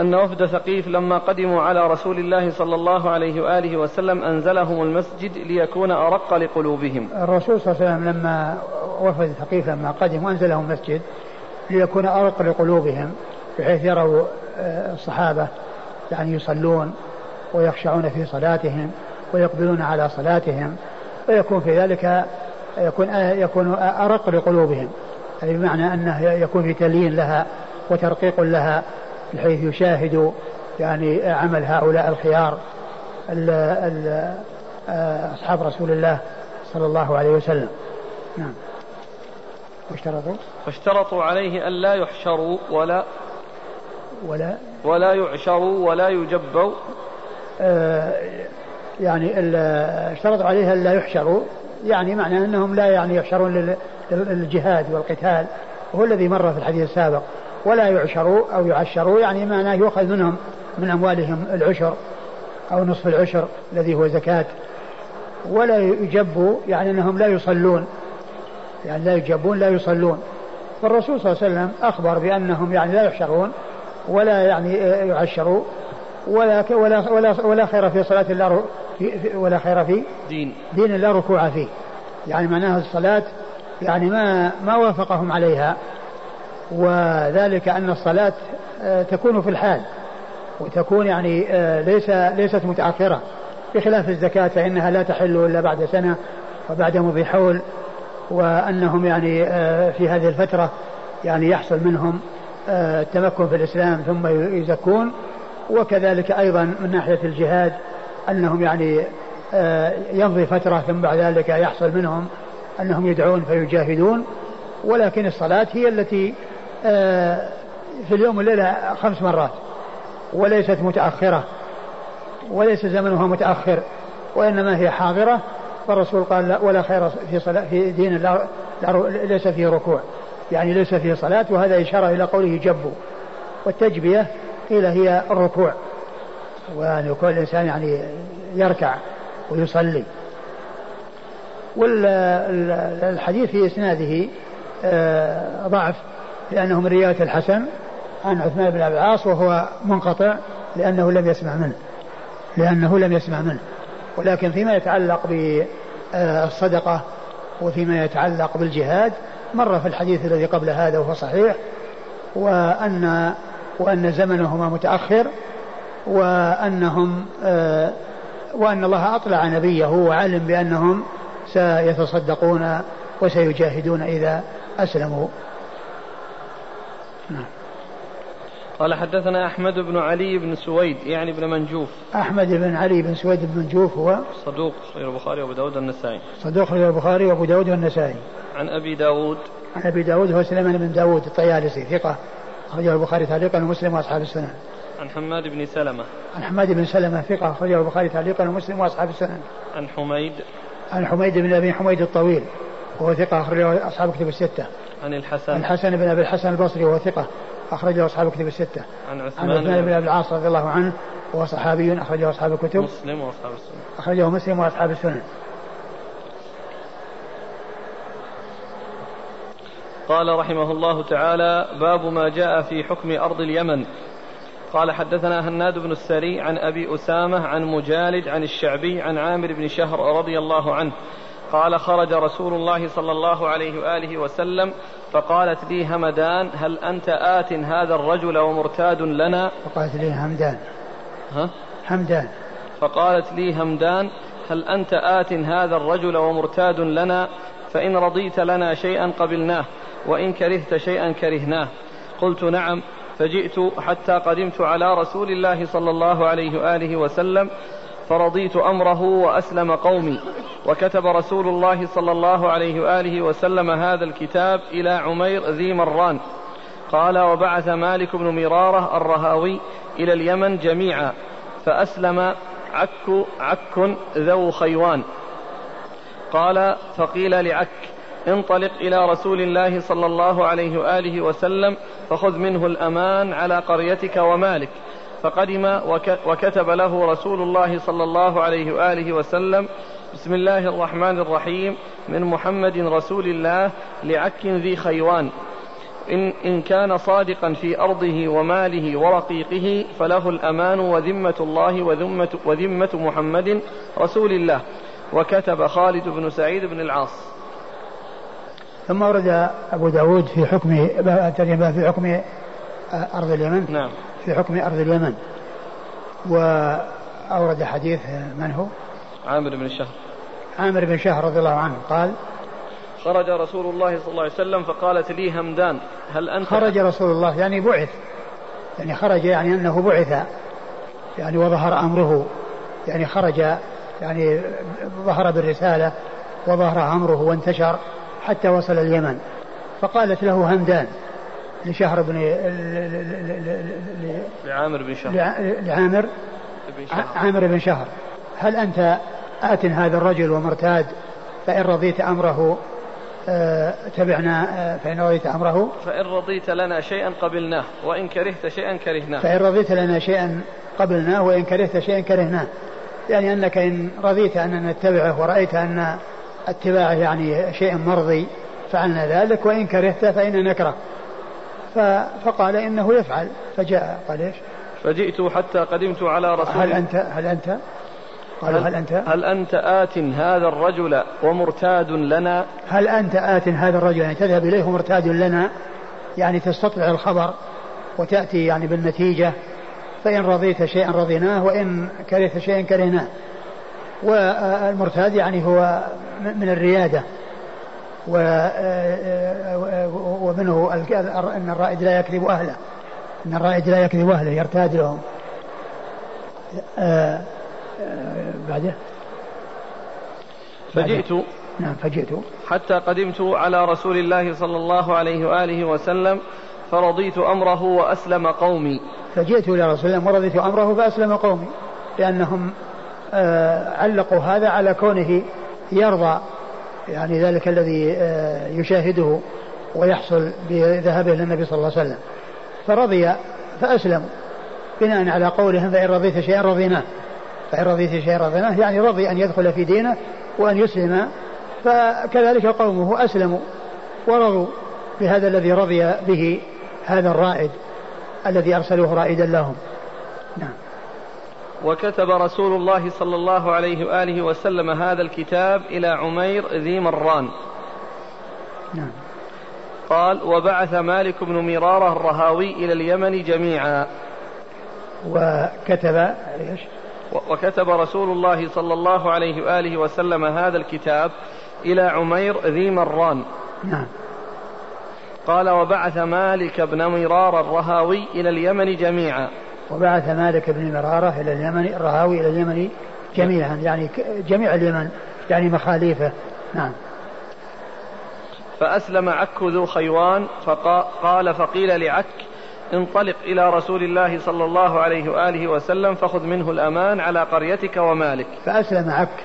Speaker 1: أن وفد ثقيف لما قدموا على رسول الله صلى الله عليه وآله وسلم أنزلهم المسجد ليكون أرق لقلوبهم.
Speaker 2: الرسول صلى الله عليه وسلم لما وفد ثقيف لما قدموا أنزلهم المسجد ليكون أرق لقلوبهم بحيث يروا آه، الصحابة يعني يصلون ويخشعون في صلاتهم ويقبلون على صلاتهم ويكون في ذلك يكون آه، يكون أرق لقلوبهم. يعني بمعنى أنه يكون في تليين لها وترقيق لها بحيث يشاهدوا يعني عمل هؤلاء الخيار ال ال آه، أصحاب رسول الله صلى الله عليه وسلم. نعم. واشترطوا؟
Speaker 1: فاشترطوا عليه أن لا يحشروا ولا
Speaker 2: ولا
Speaker 1: ولا يعشروا ولا يجبوا.
Speaker 2: آه يعني اشترطوا عليه أن لا يحشروا يعني معنى أنهم لا يعني يحشرون للجهاد والقتال وهو الذي مر في الحديث السابق. ولا يعشروا أو يعشروا يعني معناه يؤخذ منهم من أموالهم العشر أو نصف العشر الذي هو زكاة. ولا يجبوا يعني أنهم لا يصلون. يعني لا يجبون لا يصلون. فالرسول صلى الله عليه وسلم أخبر بأنهم يعني لا يحشرون ولا يعني يعشروا ولا ولا ولا, ولا خير في صلاة الله ولا خير في
Speaker 1: دين.
Speaker 2: دين لا ركوع فيه. يعني معناه الصلاة يعني ما ما وافقهم عليها. وذلك أن الصلاة آه، تكون في الحال. وتكون يعني آه، ليس ليست متأخرة. بخلاف الزكاة فإنها لا تحل إلا بعد سنة وبعد مضي حول وأنهم يعني آه، في هذه الفترة يعني يحصل منهم التمكن في الإسلام ثم يزكون. وكذلك أيضا من ناحية الجهاد أنهم يعني يمضي فترة ثم بعد ذلك يحصل منهم أنهم يدعون فيجاهدون. ولكن الصلاة هي التي آه، في اليوم والليلة خمس مرات وليست متأخرة وليس زمنها متأخر وإنما هي حاضرة. فالرسول قال لا ولا خير في صلاة في دين لا ليس فيه ركوع. يعني ليس فيه صلاة وهذا إشارة إلى قوله جبوا. والتجبية قيل هي الركوع. وأن يكون الإنسان يعني يركع ويصلي. والحديث في إسناده آه، ضعف لأنه من رواية الحسن عن عثمان بن أبي العاص وهو منقطع لأنه لم يسمع منه. لأنه لم يسمع منه. ولكن فيما يتعلق بالصدقة وفيما يتعلق بالجهاد مر في الحديث الذي قبل هذا وهو صحيح وأن وأن زمنهما متأخر وأنهم آه، وأن الله أطلع نبيه وعلم بأنهم سيتصدقون وسيجاهدون إذا أسلموا.
Speaker 1: نعم. قال حدثنا أحمد بن علي بن سويد يعني بن منجوف.
Speaker 2: أحمد بن علي بن سويد بن منجوف هو؟
Speaker 1: صدوق غير البخاري وأبو داود والنسائي.
Speaker 2: صدوق غير البخاري وأبو داود والنسائي.
Speaker 1: عن أبي داود.
Speaker 2: عن أبي داود هو سليمان بن داود الطيالسي ثقة. أخرجه البخاري تعليقا ومسلم وأصحاب السنن.
Speaker 1: عن حماد بن سلمة.
Speaker 2: عن حماد بن سلمة ثقة. أخرجه البخاري تعليقا ومسلم وأصحاب السنن.
Speaker 1: عن حميد.
Speaker 2: عن حميد بن أبي حميد الطويل وهو ثقة. أخرجه أصحاب كتب الستة.
Speaker 1: عن الحسن.
Speaker 2: الحسن بن أبي الحسن البصري وهو ثقة. أخرجه أصحاب الكتب الستة.
Speaker 1: عن عثمان, عن
Speaker 2: عثمان بن أبي العاص رضي الله عنه وهو صحابي أخرجه أصحاب الكتب.
Speaker 1: مسلم وأصحاب السنن
Speaker 2: أخرجه مسلم وأصحاب السنن
Speaker 1: قال رحمه الله تعالى باب ما جاء في حكم أرض اليمن. قال حدثنا هناد بن السري عن أبي أسامة عن مجالد عن الشعبي عن عامر بن شهر رضي الله عنه. قال خرج رسول الله صلى الله عليه وآله وسلم فقالت لي همدان هل أنت آت هذا الرجل ومرتاد لنا؟
Speaker 2: فقالت لي همدان.
Speaker 1: ها؟
Speaker 2: همدان.
Speaker 1: فقالت لي همدان هل أنت آت هذا الرجل ومرتاد لنا؟ فإن رضيت لنا شيئا قبلناه وإن كرهت شيئا كرهناه. قلت نعم فجئت حتى قدمت على رسول الله صلى الله عليه وآله وسلم فرضيت أمره وأسلم قومي. وكتب رسول الله صلى الله عليه وآله وسلم هذا الكتاب إلى عمير ذي مران. قال وبعث مالك بن مرارة الرهاوي إلى اليمن جميعا فأسلم عك عك ذو خيوان. قال فقيل لعك انطلق إلى رسول الله صلى الله عليه وآله وسلم فخذ منه الأمان على قريتك ومالك. فقدم وكتب له رسول الله صلى الله عليه وآله وسلم بسم الله الرحمن الرحيم من محمد رسول الله لعك ذي خيوان. إن, إن كان صادقا في أرضه وماله ورقيقه فله الأمان وذمة الله وذمة, وذمة محمد رسول الله. وكتب خالد بن سعيد بن العاص.
Speaker 2: ثم ورد أبو داود في حكم في حكم أرض اليمن.
Speaker 1: نعم.
Speaker 2: في حكم أرض اليمن. وأورد حديث من هو؟
Speaker 1: عامر بن شهر.
Speaker 2: عامر بن شهر رضي الله عنه قال
Speaker 1: خرج رسول الله صلى الله عليه وسلم فقالت لي همدان هل أنت؟
Speaker 2: خرج رسول الله يعني بعث. يعني خرج يعني أنه بعث. يعني وظهر أمره. يعني خرج يعني ظهر بالرسالة وظهر أمره وانتشر حتى وصل اليمن. فقالت له همدان. لشهر بن
Speaker 1: لعامر بن شهر.
Speaker 2: لعامر. بن شهر. عامر بن شهر. هل أنت آت هذا الرجل ومرتاد فإن رضيت أمره آه، تبعنا آه، فإن رضيت أمره؟
Speaker 1: فإن رضيت لنا شيئا قبلناه وإن كرهت شيئا كرهناه.
Speaker 2: فإن رضيت لنا شيئا قبلناه وإن كرهت شيئا كرهناه. يعني أنك إن رضيت أن نتبعه ورأيت أن اتباعه يعني شيء مرضي فعلنا ذلك وإن كرهت فإن نكره. فقال إنه يفعل. فجاء قال إيش؟
Speaker 1: فجئت حتى قدمت على رسول
Speaker 2: هل أنت هل أنت؟ قالوا هل, هل أنت؟
Speaker 1: هل أنت آت هذا الرجل ومرتاد لنا؟
Speaker 2: هل أنت آت هذا الرجل؟ يعني تذهب إليه مرتاد لنا؟ يعني تستطلع الخبر وتأتي يعني بالنتيجة فإن رضيت شيئا رضيناه وإن كرهت شيئا كرهناه. والمرتاد يعني هو من الريادة. ومنه أن الرائد لا يكذب أهله. أن الرائد لا يكذب أهله يرتاد لهم. آه، آه، بعده.
Speaker 1: فجئت.
Speaker 2: نعم فجئت.
Speaker 1: حتى قدمت على رسول الله صلى الله عليه وآله وسلم فرضيت أمره وأسلم قومي.
Speaker 2: فجئت إلى رسول الله ورضيت أمره فأسلم قومي لأنهم آه، علقوا هذا على كونه يرضى يعني ذلك الذي آه، يشاهده ويحصل بذهابه إلى النبي صلى الله عليه وسلم. فرضي فأسلم بناء على قولهم فإن رضيت شيئا رضيناه فإن رضيت شيئا رضيناه يعني رضي أن يدخل في دينه وأن يسلم فكذلك قومه أسلموا ورضوا بهذا الذي رضي به هذا الرائد الذي أرسلوه رائدا لهم. نعم.
Speaker 1: وكتب رسول الله صلى الله عليه وآله وسلم هذا الكتاب إلى عمير ذي مران.
Speaker 2: نعم.
Speaker 1: قال وبعث مالك بن مرارة الرهاوي إلى اليمن جميعا.
Speaker 2: وكتب إيش؟
Speaker 1: وكتب رسول الله صلى الله عليه وآله وسلم هذا الكتاب إلى عمير ذي مران.
Speaker 2: نعم.
Speaker 1: قال وبعث مالك بن مرار الرهاوي إلى اليمن جميعا.
Speaker 2: وبعث مالك بن مرارة إلى اليمن الرهاوي إلى اليمن جميعا يعني جميع اليمن يعني مخاليفه. نعم.
Speaker 1: فأسلم عك ذو خيوان فقال فقيل لعك انطلق إلى رسول الله صلى الله عليه وآله وسلم فخذ منه الأمان على قريتك ومالك.
Speaker 2: فأسلم عك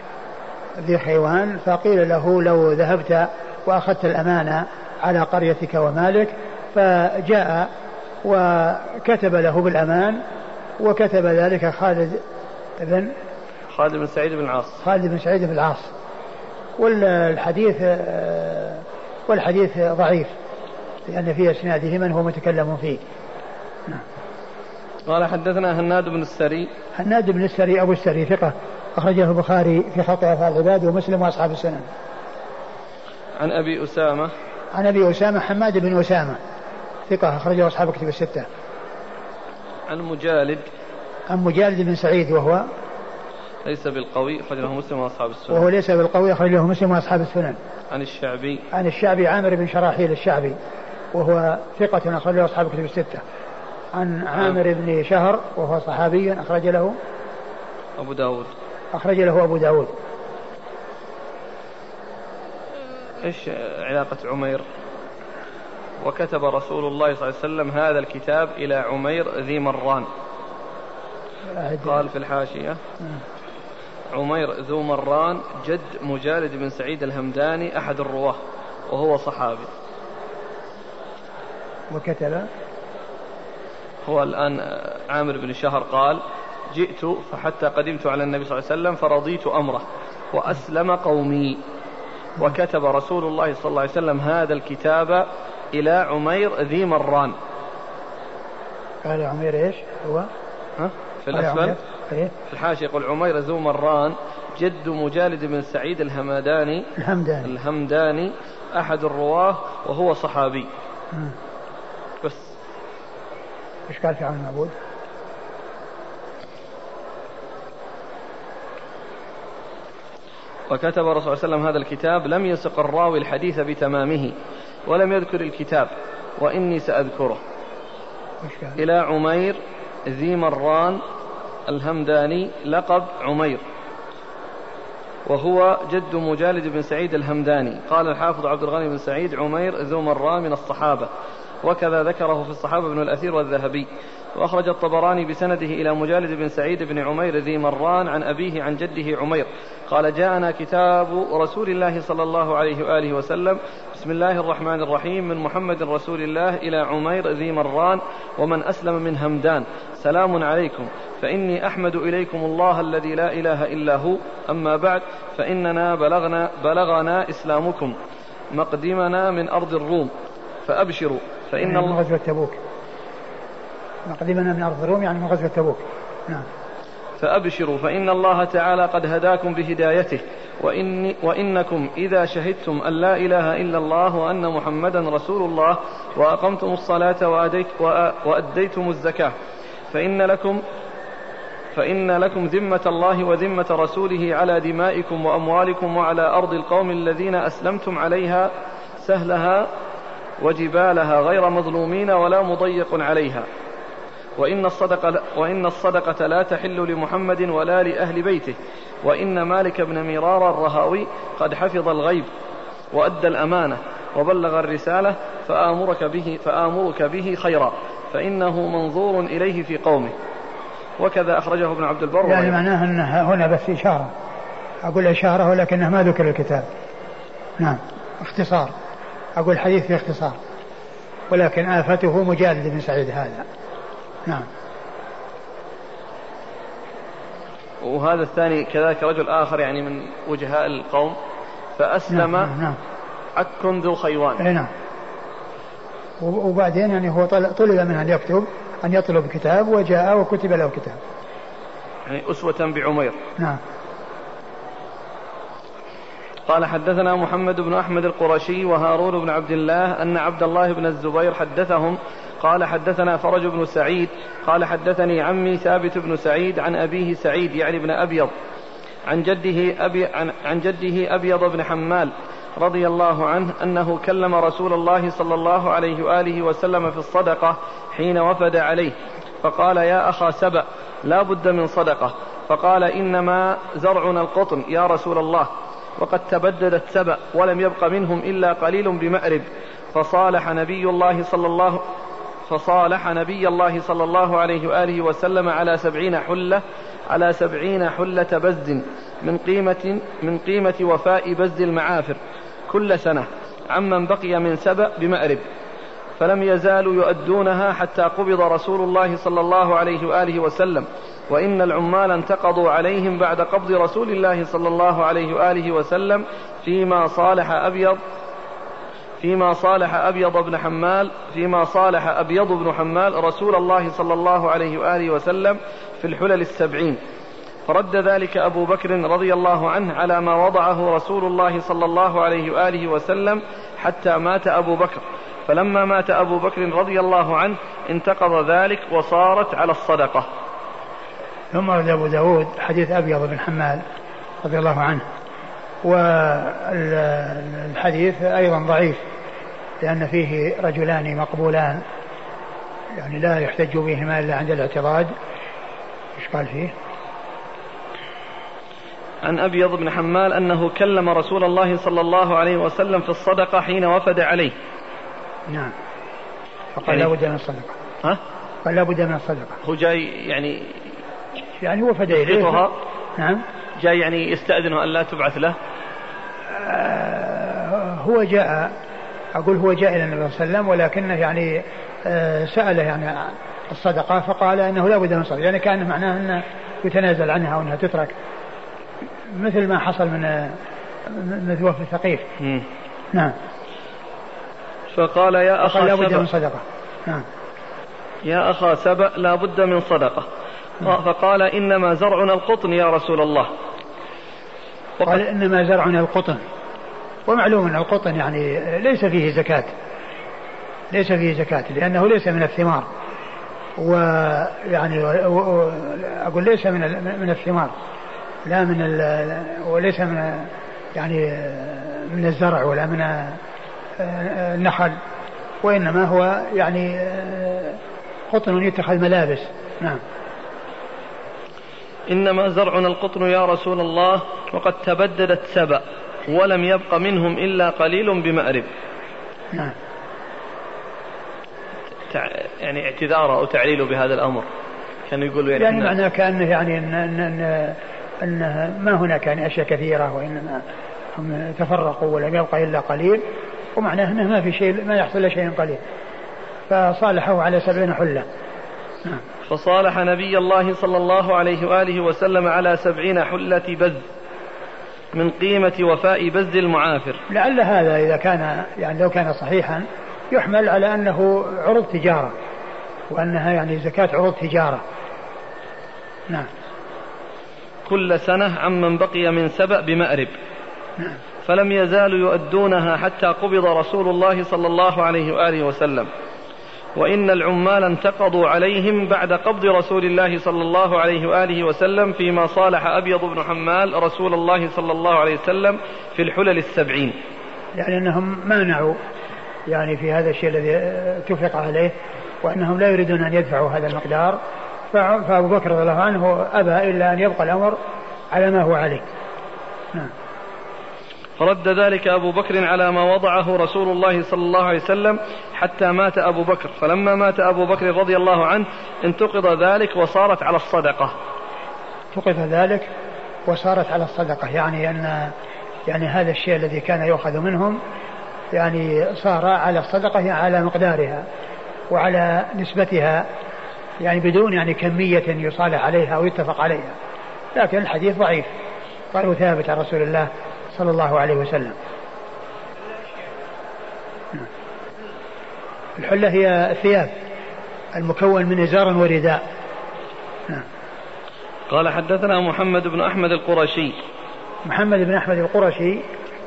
Speaker 2: ذي حيوان فقيل له لو ذهبت وأخذت الأمانة على قريتك ومالك فجاء وكتب له بالأمان وكتب ذلك خالد بن
Speaker 1: خالد بن سعيد بن العاص
Speaker 2: خالد بن سعيد بن العاص والحديث والحديث ضعيف لأن في أسناده من هو متكلم فيه. نعم.
Speaker 1: قال حدثنا هناد بن السري.
Speaker 2: هناد بن السري أبو السري ثقة أخرجه البخاري في خلق أفعال العباد ومسلم وأصحاب السنن.
Speaker 1: عن أبي أسامة.
Speaker 2: عن أبي أسامة حماد بن أسامة. ثقة أخرجه أصحاب كتب الستة.
Speaker 1: عن مجالد
Speaker 2: عن مجالد بن سعيد وهو
Speaker 1: ليس بالقوي أخرج له مسلم وأصحاب السنن.
Speaker 2: وهو ليس بالقوي أخرج له مسلم وأصحاب السنن.
Speaker 1: عن الشعبي.
Speaker 2: عن الشعبي عامر بن شراحيل الشعبي وهو ثقة أخرج له أصحاب الكتب الستة. عن عامر بن شهر وهو صحابي أخرج له
Speaker 1: أبو داود.
Speaker 2: أخرج له أبو داود.
Speaker 1: إيش علاقة عمير؟ وكتب رسول الله صلى الله عليه وسلم هذا الكتاب إلى عمير ذي مران. قال في الحاشية عمير ذو مران جد مجالد بن سعيد الهمداني أحد الرواة وهو صحابي.
Speaker 2: وكتب.
Speaker 1: هو الآن عامر بن شهر قال جئت فحتى قدمت على النبي صلى الله عليه وسلم فرضيت أمره وأسلم قومي. وكتب رسول الله صلى الله عليه وسلم هذا الكتاب إلى عمير ذي مران.
Speaker 2: قال عمير إيش هو؟
Speaker 1: ها؟ في الأسفل؟ إيه؟ في الحاشية يقول عمير ذو مران جد مجالد بن سعيد الهمداني.
Speaker 2: الهمداني.
Speaker 1: الهمداني أحد الرواة وهو صحابي. بس.
Speaker 2: إيش قال في عون المعبود؟
Speaker 1: وكتب الرسول صلى الله عليه وسلم هذا الكتاب لم يسق الراوي الحديث بتمامه. ولم يذكر الكتاب وإني سأذكره. إلى عمير ذي مران الهمداني لقب عمير. وهو جد مجالد بن سعيد الهمداني. قال الحافظ عبد الغني بن سعيد عمير ذو مران من الصحابة. وكذا ذكره في الصحابة ابن الأثير والذهبي. وأخرج الطبراني بسنده إلى مجالد بن سعيد بن عمير ذي مران عن أبيه عن جده عمير. قال جاءنا كتاب رسول الله صلى الله عليه وآله وسلم. بسم الله الرحمن الرحيم. من محمد رسول الله إلى عمير ذي مران ومن أسلم من همدان. سلام عليكم. فإني أحمد إليكم الله الذي لا إله إلا هو. أما بعد فإننا بلغنا بلغنا إسلامكم مقدمنا من أرض الروم. فأبشروا. فإن
Speaker 2: الله غزوة تبوك. مقدمنا من أرض الروم يعني من غزوة تبوك. نعم.
Speaker 1: فأبشروا فإن الله تعالى قد هداكم بهدايته. وإن وإنكم إذا شهدتم أن لا إله إلا الله وأن محمدا رسول الله وأقمتم الصلاة وأديت وأديتم الزكاة. فإن لكم فإن لكم ذمة الله وذمة رسوله على دمائكم وأموالكم وعلى أرض القوم الذين أسلمتم عليها سهلها وجبالها غير مظلومين ولا مضيق عليها. وإن الصدقة, وإن الصدقة لا تحل لمحمد ولا لأهل بيته وإن مالك بن ميرار الرهاوي قد حفظ الغيب وأدى الأمانة وبلغ الرسالة فآمرك به, فآمرك به خيرا فإنه منظور إليه في قومه. وكذا أخرجه ابن عبد البر
Speaker 2: يعني معناه أن هنا بس إشارة. أقول إشارة ولكنه ما ذكر الكتاب. نعم اختصار. أقول الحديث في اختصار. ولكن آفته مجالد بن سعيد هذا. نعم.
Speaker 1: وهذا الثاني كذلك رجل آخر يعني من وجهاء القوم فأسلم نعم, نعم. عك ذو خيوان.
Speaker 2: اي نعم. وبعدين يعني هو طلب منه أن يكتب أن يطلب كتاب وجاء وكتب له كتاب.
Speaker 1: يعني أسوة بعمير.
Speaker 2: نعم.
Speaker 1: قال حدثنا محمد بن أحمد القرشي وهارون بن عبد الله أن عبد الله بن الزبير حدثهم قال حدثنا فرج بن سعيد قال حدثني عمي ثابت بن سعيد عن أبيه سعيد يعني بن أبيض عن جده أبي عن, عن جده أبيض بن حمال رضي الله عنه أنه كلم رسول الله صلى الله عليه وآله وسلم في الصدقة حين وفد عليه فقال يا أخا سبأ لا بد من صدقة. فقال إنما زرعنا القطن يا رسول الله وقد تبددت سبأ ولم يبق منهم إلا قليل بمأرب. فصالح نبي الله صلى الله فصالح نبي الله صلى الله عليه وآله وسلم على سبعين حلة على سبعين حلة بزد من قيمة من قيمة وفاء بزد المعافر كل سنة. عمن بقي من سبأ بمأرب. فلم يزالوا يؤدونها حتى قبض رسول الله صلى الله عليه وآله وسلم. وإن العمال انتقضوا عليهم بعد قبض رسول الله صلى الله عليه وآله وسلم فيما صالح أبيض فيما صالح أبيض بن حمال فيما صالح أبيض بن حمال رسول الله صلى الله عليه وآله وسلم في الحلل السبعين. فرد ذلك أبو بكر رضي الله عنه على ما وضعه رسول الله صلى الله عليه وآله وسلم حتى مات أبو بكر. فلما مات أبو بكر رضي الله عنه انتقض ذلك وصارت على الصدقة.
Speaker 2: ثم أبو داود حديث أبيض بن حمال رضي الله عنه. والحديث أيضا ضعيف لأن فيه رجلان مقبولان يعني لا يحتج بهما إلا عند الاعتراض. إيش قال فيه؟
Speaker 1: عن أبيض بن حمال أنه كلم رسول الله صلى الله عليه وسلم في الصدقة حين وفد عليه.
Speaker 2: نعم. فقال يعني لا بد من الصدقة.
Speaker 1: ها؟
Speaker 2: قال لا بد من الصدقة.
Speaker 1: هو جاي يعني
Speaker 2: يعني وفد إليه
Speaker 1: نعم. جاي يعني يستأذنه أن لا تبعث له؟
Speaker 2: آه هو جاء أقول هو جاء إلى النبي صلى الله عليه وسلم ولكنه يعني آه سأله يعني الصدقة فقال أنه لا بد من الصدقة يعني كان معناه أنه يتنازل عنها وأنها تترك مثل ما حصل من من وفد ثقيف. نعم.
Speaker 1: فقال يا أخا
Speaker 2: لا بد من صدقة. نعم.
Speaker 1: يا أخا سبأ لا بد من صدقة. نعم. فقال إنما زرعنا القطن يا رسول الله.
Speaker 2: قال إنما زرعنا القطن. ومعلوم أن القطن يعني ليس فيه زكاة. ليس فيه زكاة لأنه ليس من الثمار. ويعني أقول ليس من من الثمار. لا من وليس من يعني من الزرع ولا من النخل. وإنما هو يعني قطن يتخذ ملابس. نعم.
Speaker 1: إنما زرعنا القطن يا رسول الله وقد تبددت سبأ ولم يبق منهم إلا قليل بمأرب.
Speaker 2: نعم.
Speaker 1: يعني اعتذاره أو تعليله بهذا الأمر. كان يقول
Speaker 2: يعني, يعني معناه كأنه يعني أن, أن, أن, أن ما هناك يعني أشياء كثيرة وإنما هم تفرقوا ولم يبقى إلا قليل ومعناه أنه ما في شيء ما يحصل شيء قليل. فصالحه على سبعين حلة.
Speaker 1: نعم. فصالح نبي الله صلى الله عليه وآله وسلم على سبعين حلة بز من قيمة وفاء بز المعافر.
Speaker 2: لعل هذا إذا كان يعني لو كان صحيحا يحمل على أنه عروض تجارة وأنها يعني زكاة عروض تجارة. نعم.
Speaker 1: كل سنة عمن بقي من سبأ بمأرب. نعم. فلم يزالوا يؤدونها حتى قبض رسول الله صلى الله عليه وآله وسلم. وإن العمال انتقضوا عليهم بعد قبض رسول الله صلى الله عليه وآله وسلم فيما صالح أبيض بن حمال رسول الله صلى الله عليه وسلم في الحلل السبعين.
Speaker 2: يعني أنهم مانعوا يعني في هذا الشيء الذي اتفق عليه وأنهم لا يريدون أن يدفعوا هذا المقدار. فأبو بكر رضي الله عنه أبى إلا أن يبقى الأمر على ما هو عليه. نعم.
Speaker 1: فرد ذلك أبو بكر على ما وضعه رسول الله صلى الله عليه وسلم حتى مات أبو بكر. فلما مات أبو بكر رضي الله عنه انتقض ذلك وصارت على الصدقة.
Speaker 2: انتقض ذلك وصارت على الصدقة. يعني أن يعني هذا الشيء الذي كان يؤخذ منهم يعني صار على الصدقة يعني على مقدارها وعلى نسبتها يعني بدون يعني كمية يصالح عليها أو يتفق عليها. لكن الحديث ضعيف. قالوا ثابت عن رسول الله صلى الله عليه وسلم. الحلة هي الثياب المكون من إزار ورداء.
Speaker 1: قال حدثنا محمد بن أحمد القرشي.
Speaker 2: محمد بن أحمد القرشي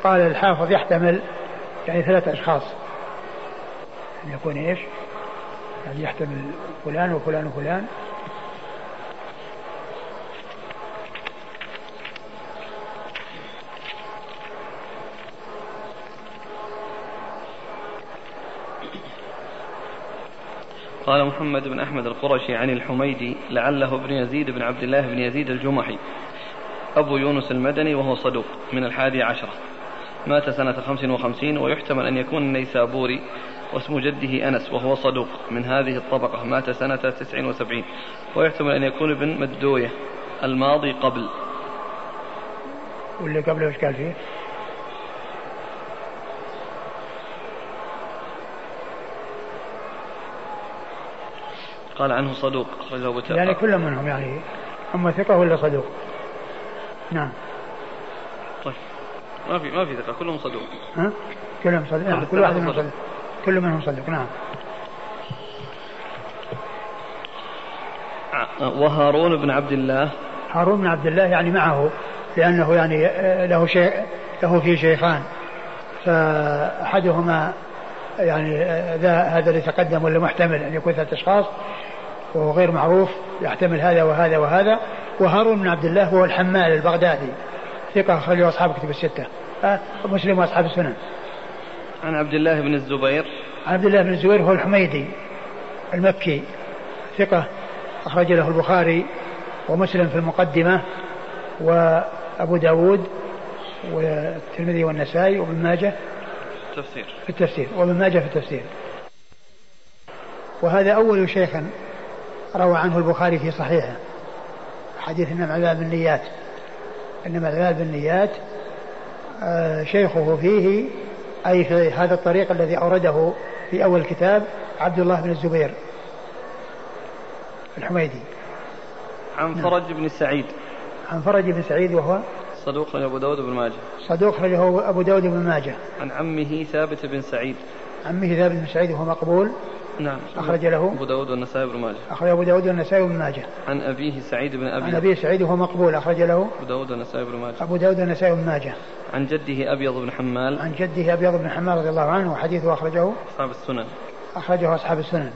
Speaker 2: قال الحافظ يحتمل يعني ثلاثة أشخاص. يعني يكون إيش؟ يعني يحتمل فلان وفلان وفلان.
Speaker 1: قال محمد بن أحمد القرشي عن الحميدي لعله ابن يزيد بن عبد الله بن يزيد الجمحي. أبو يونس المدني وهو صدوق من الحادي عشرة مات سنة خمس وخمسين ويحتمل أن يكون النيسابوري واسم جده أنس وهو صدوق من هذه الطبقة. مات سنة تسع وسبعين ويحتمل أن يكون ابن مدوية الماضي قبل.
Speaker 2: واللي قبله إيش قال فيه؟
Speaker 1: قال عنه صدوق أخرجه أبو
Speaker 2: يعني كل منهم يعني أما ثقة ولا صدوق؟ نعم.
Speaker 1: طيب. ما في ما في ثقة كلهم صدوق.
Speaker 2: ها؟ كلهم صدوق. نعم كل واحد منهم صدوق. كل منهم صدوق نعم.
Speaker 1: وهارون بن عبد الله.
Speaker 2: هارون بن عبد الله يعني معه لأنه يعني له شيء له في شيخان. فأحدهما يعني هذا اللي تقدم ولا محتمل أن يكون ثلاثة أشخاص وهو غير معروف يحتمل هذا وهذا وهذا. وهارون بن عبد الله هو الحمال البغدادي ثقة أخرجه أصحاب كتب الستة. مسلم وأصحاب السنن.
Speaker 1: عن عبد الله بن الزبير.
Speaker 2: عن عبد الله بن الزبير هو الحميدي المكي ثقة أخرج له البخاري ومسلم في المقدمة وأبو داود والترمذي والنسائي وابن ماجه
Speaker 1: تفسير.
Speaker 2: في التفسير. وابن ماجه في التفسير. وهذا أول شيخ روى عنه البخاري في صحيحه. حديث إنما الأعمال بالنيات. إنما الأعمال بالنيات آه، شيخه فيه أي في هذا الطريق الذي أورده في أول الكتاب عبد الله بن الزبير الحميدي.
Speaker 1: عن فرج بن سعيد.
Speaker 2: عن فرج بن سعيد وهو؟
Speaker 1: صدوق أبو داود بن ماجه.
Speaker 2: صدوق له أبو داود بن ماجه.
Speaker 1: عن عمه ثابت بن سعيد.
Speaker 2: عمه ثابت بن سعيد وهو مقبول.
Speaker 1: نعم.
Speaker 2: أخرج له
Speaker 1: أبو داود والنسائي بن ماجه.
Speaker 2: أخرج أبو داود والنسائي بن ماجه.
Speaker 1: عن أبيه سعيد بن أبي
Speaker 2: عن أبي سعيد وهو مقبول. أخرج له
Speaker 1: أبو داود والنسائي بن ماجه.
Speaker 2: أبو داود والنسائي بن ماجه.
Speaker 1: عن جده أبيض بن حمال.
Speaker 2: عن جده أبيض بن حمال رضي الله عنه وحديثه أخرجه
Speaker 1: أصحاب السنن.
Speaker 2: أخرجه أصحاب السنن.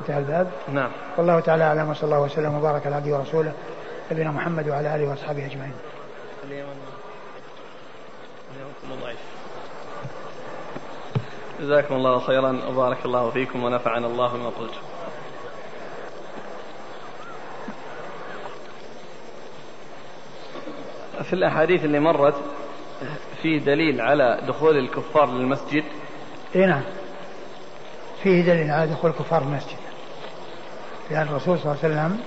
Speaker 2: انتهى الباب.
Speaker 1: نعم.
Speaker 2: والله تعالى أعلم وصلى الله وسلم وبارك على عبده ورسوله نبينا محمد وعلى آله وأصحابه أجمعين.
Speaker 1: جزاكم الله خيرا وبارك الله فيكم ونفعنا الله بما قلت. في الأحاديث اللي مرت في دليل على دخول الكفار للمسجد.
Speaker 2: اي نعم. فيه دليل على دخول الكفار المسجد لأن الرسول صلى الله عليه وسلم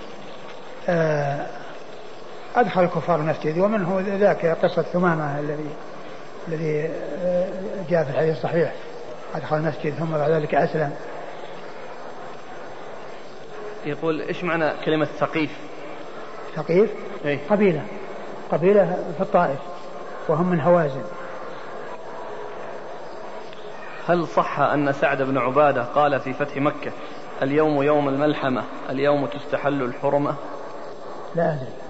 Speaker 2: آه، أدخل الكفار المسجد ومنه ذاك قصة ثمامة الذي الذي آه، جاء في الحديث الصحيح. أدخل المسجد ثم بعد ذلك أسلم.
Speaker 1: يقول إيش معنى كلمة ثقيف؟
Speaker 2: ثقيف؟
Speaker 1: إيه؟
Speaker 2: قبيلة. قبيلة في الطائف وهم من هوازن.
Speaker 1: هل صح أن سعد بن عبادة قال في فتح مكة اليوم يوم الملحمة اليوم تستحل الحرمة؟
Speaker 2: لا أدري.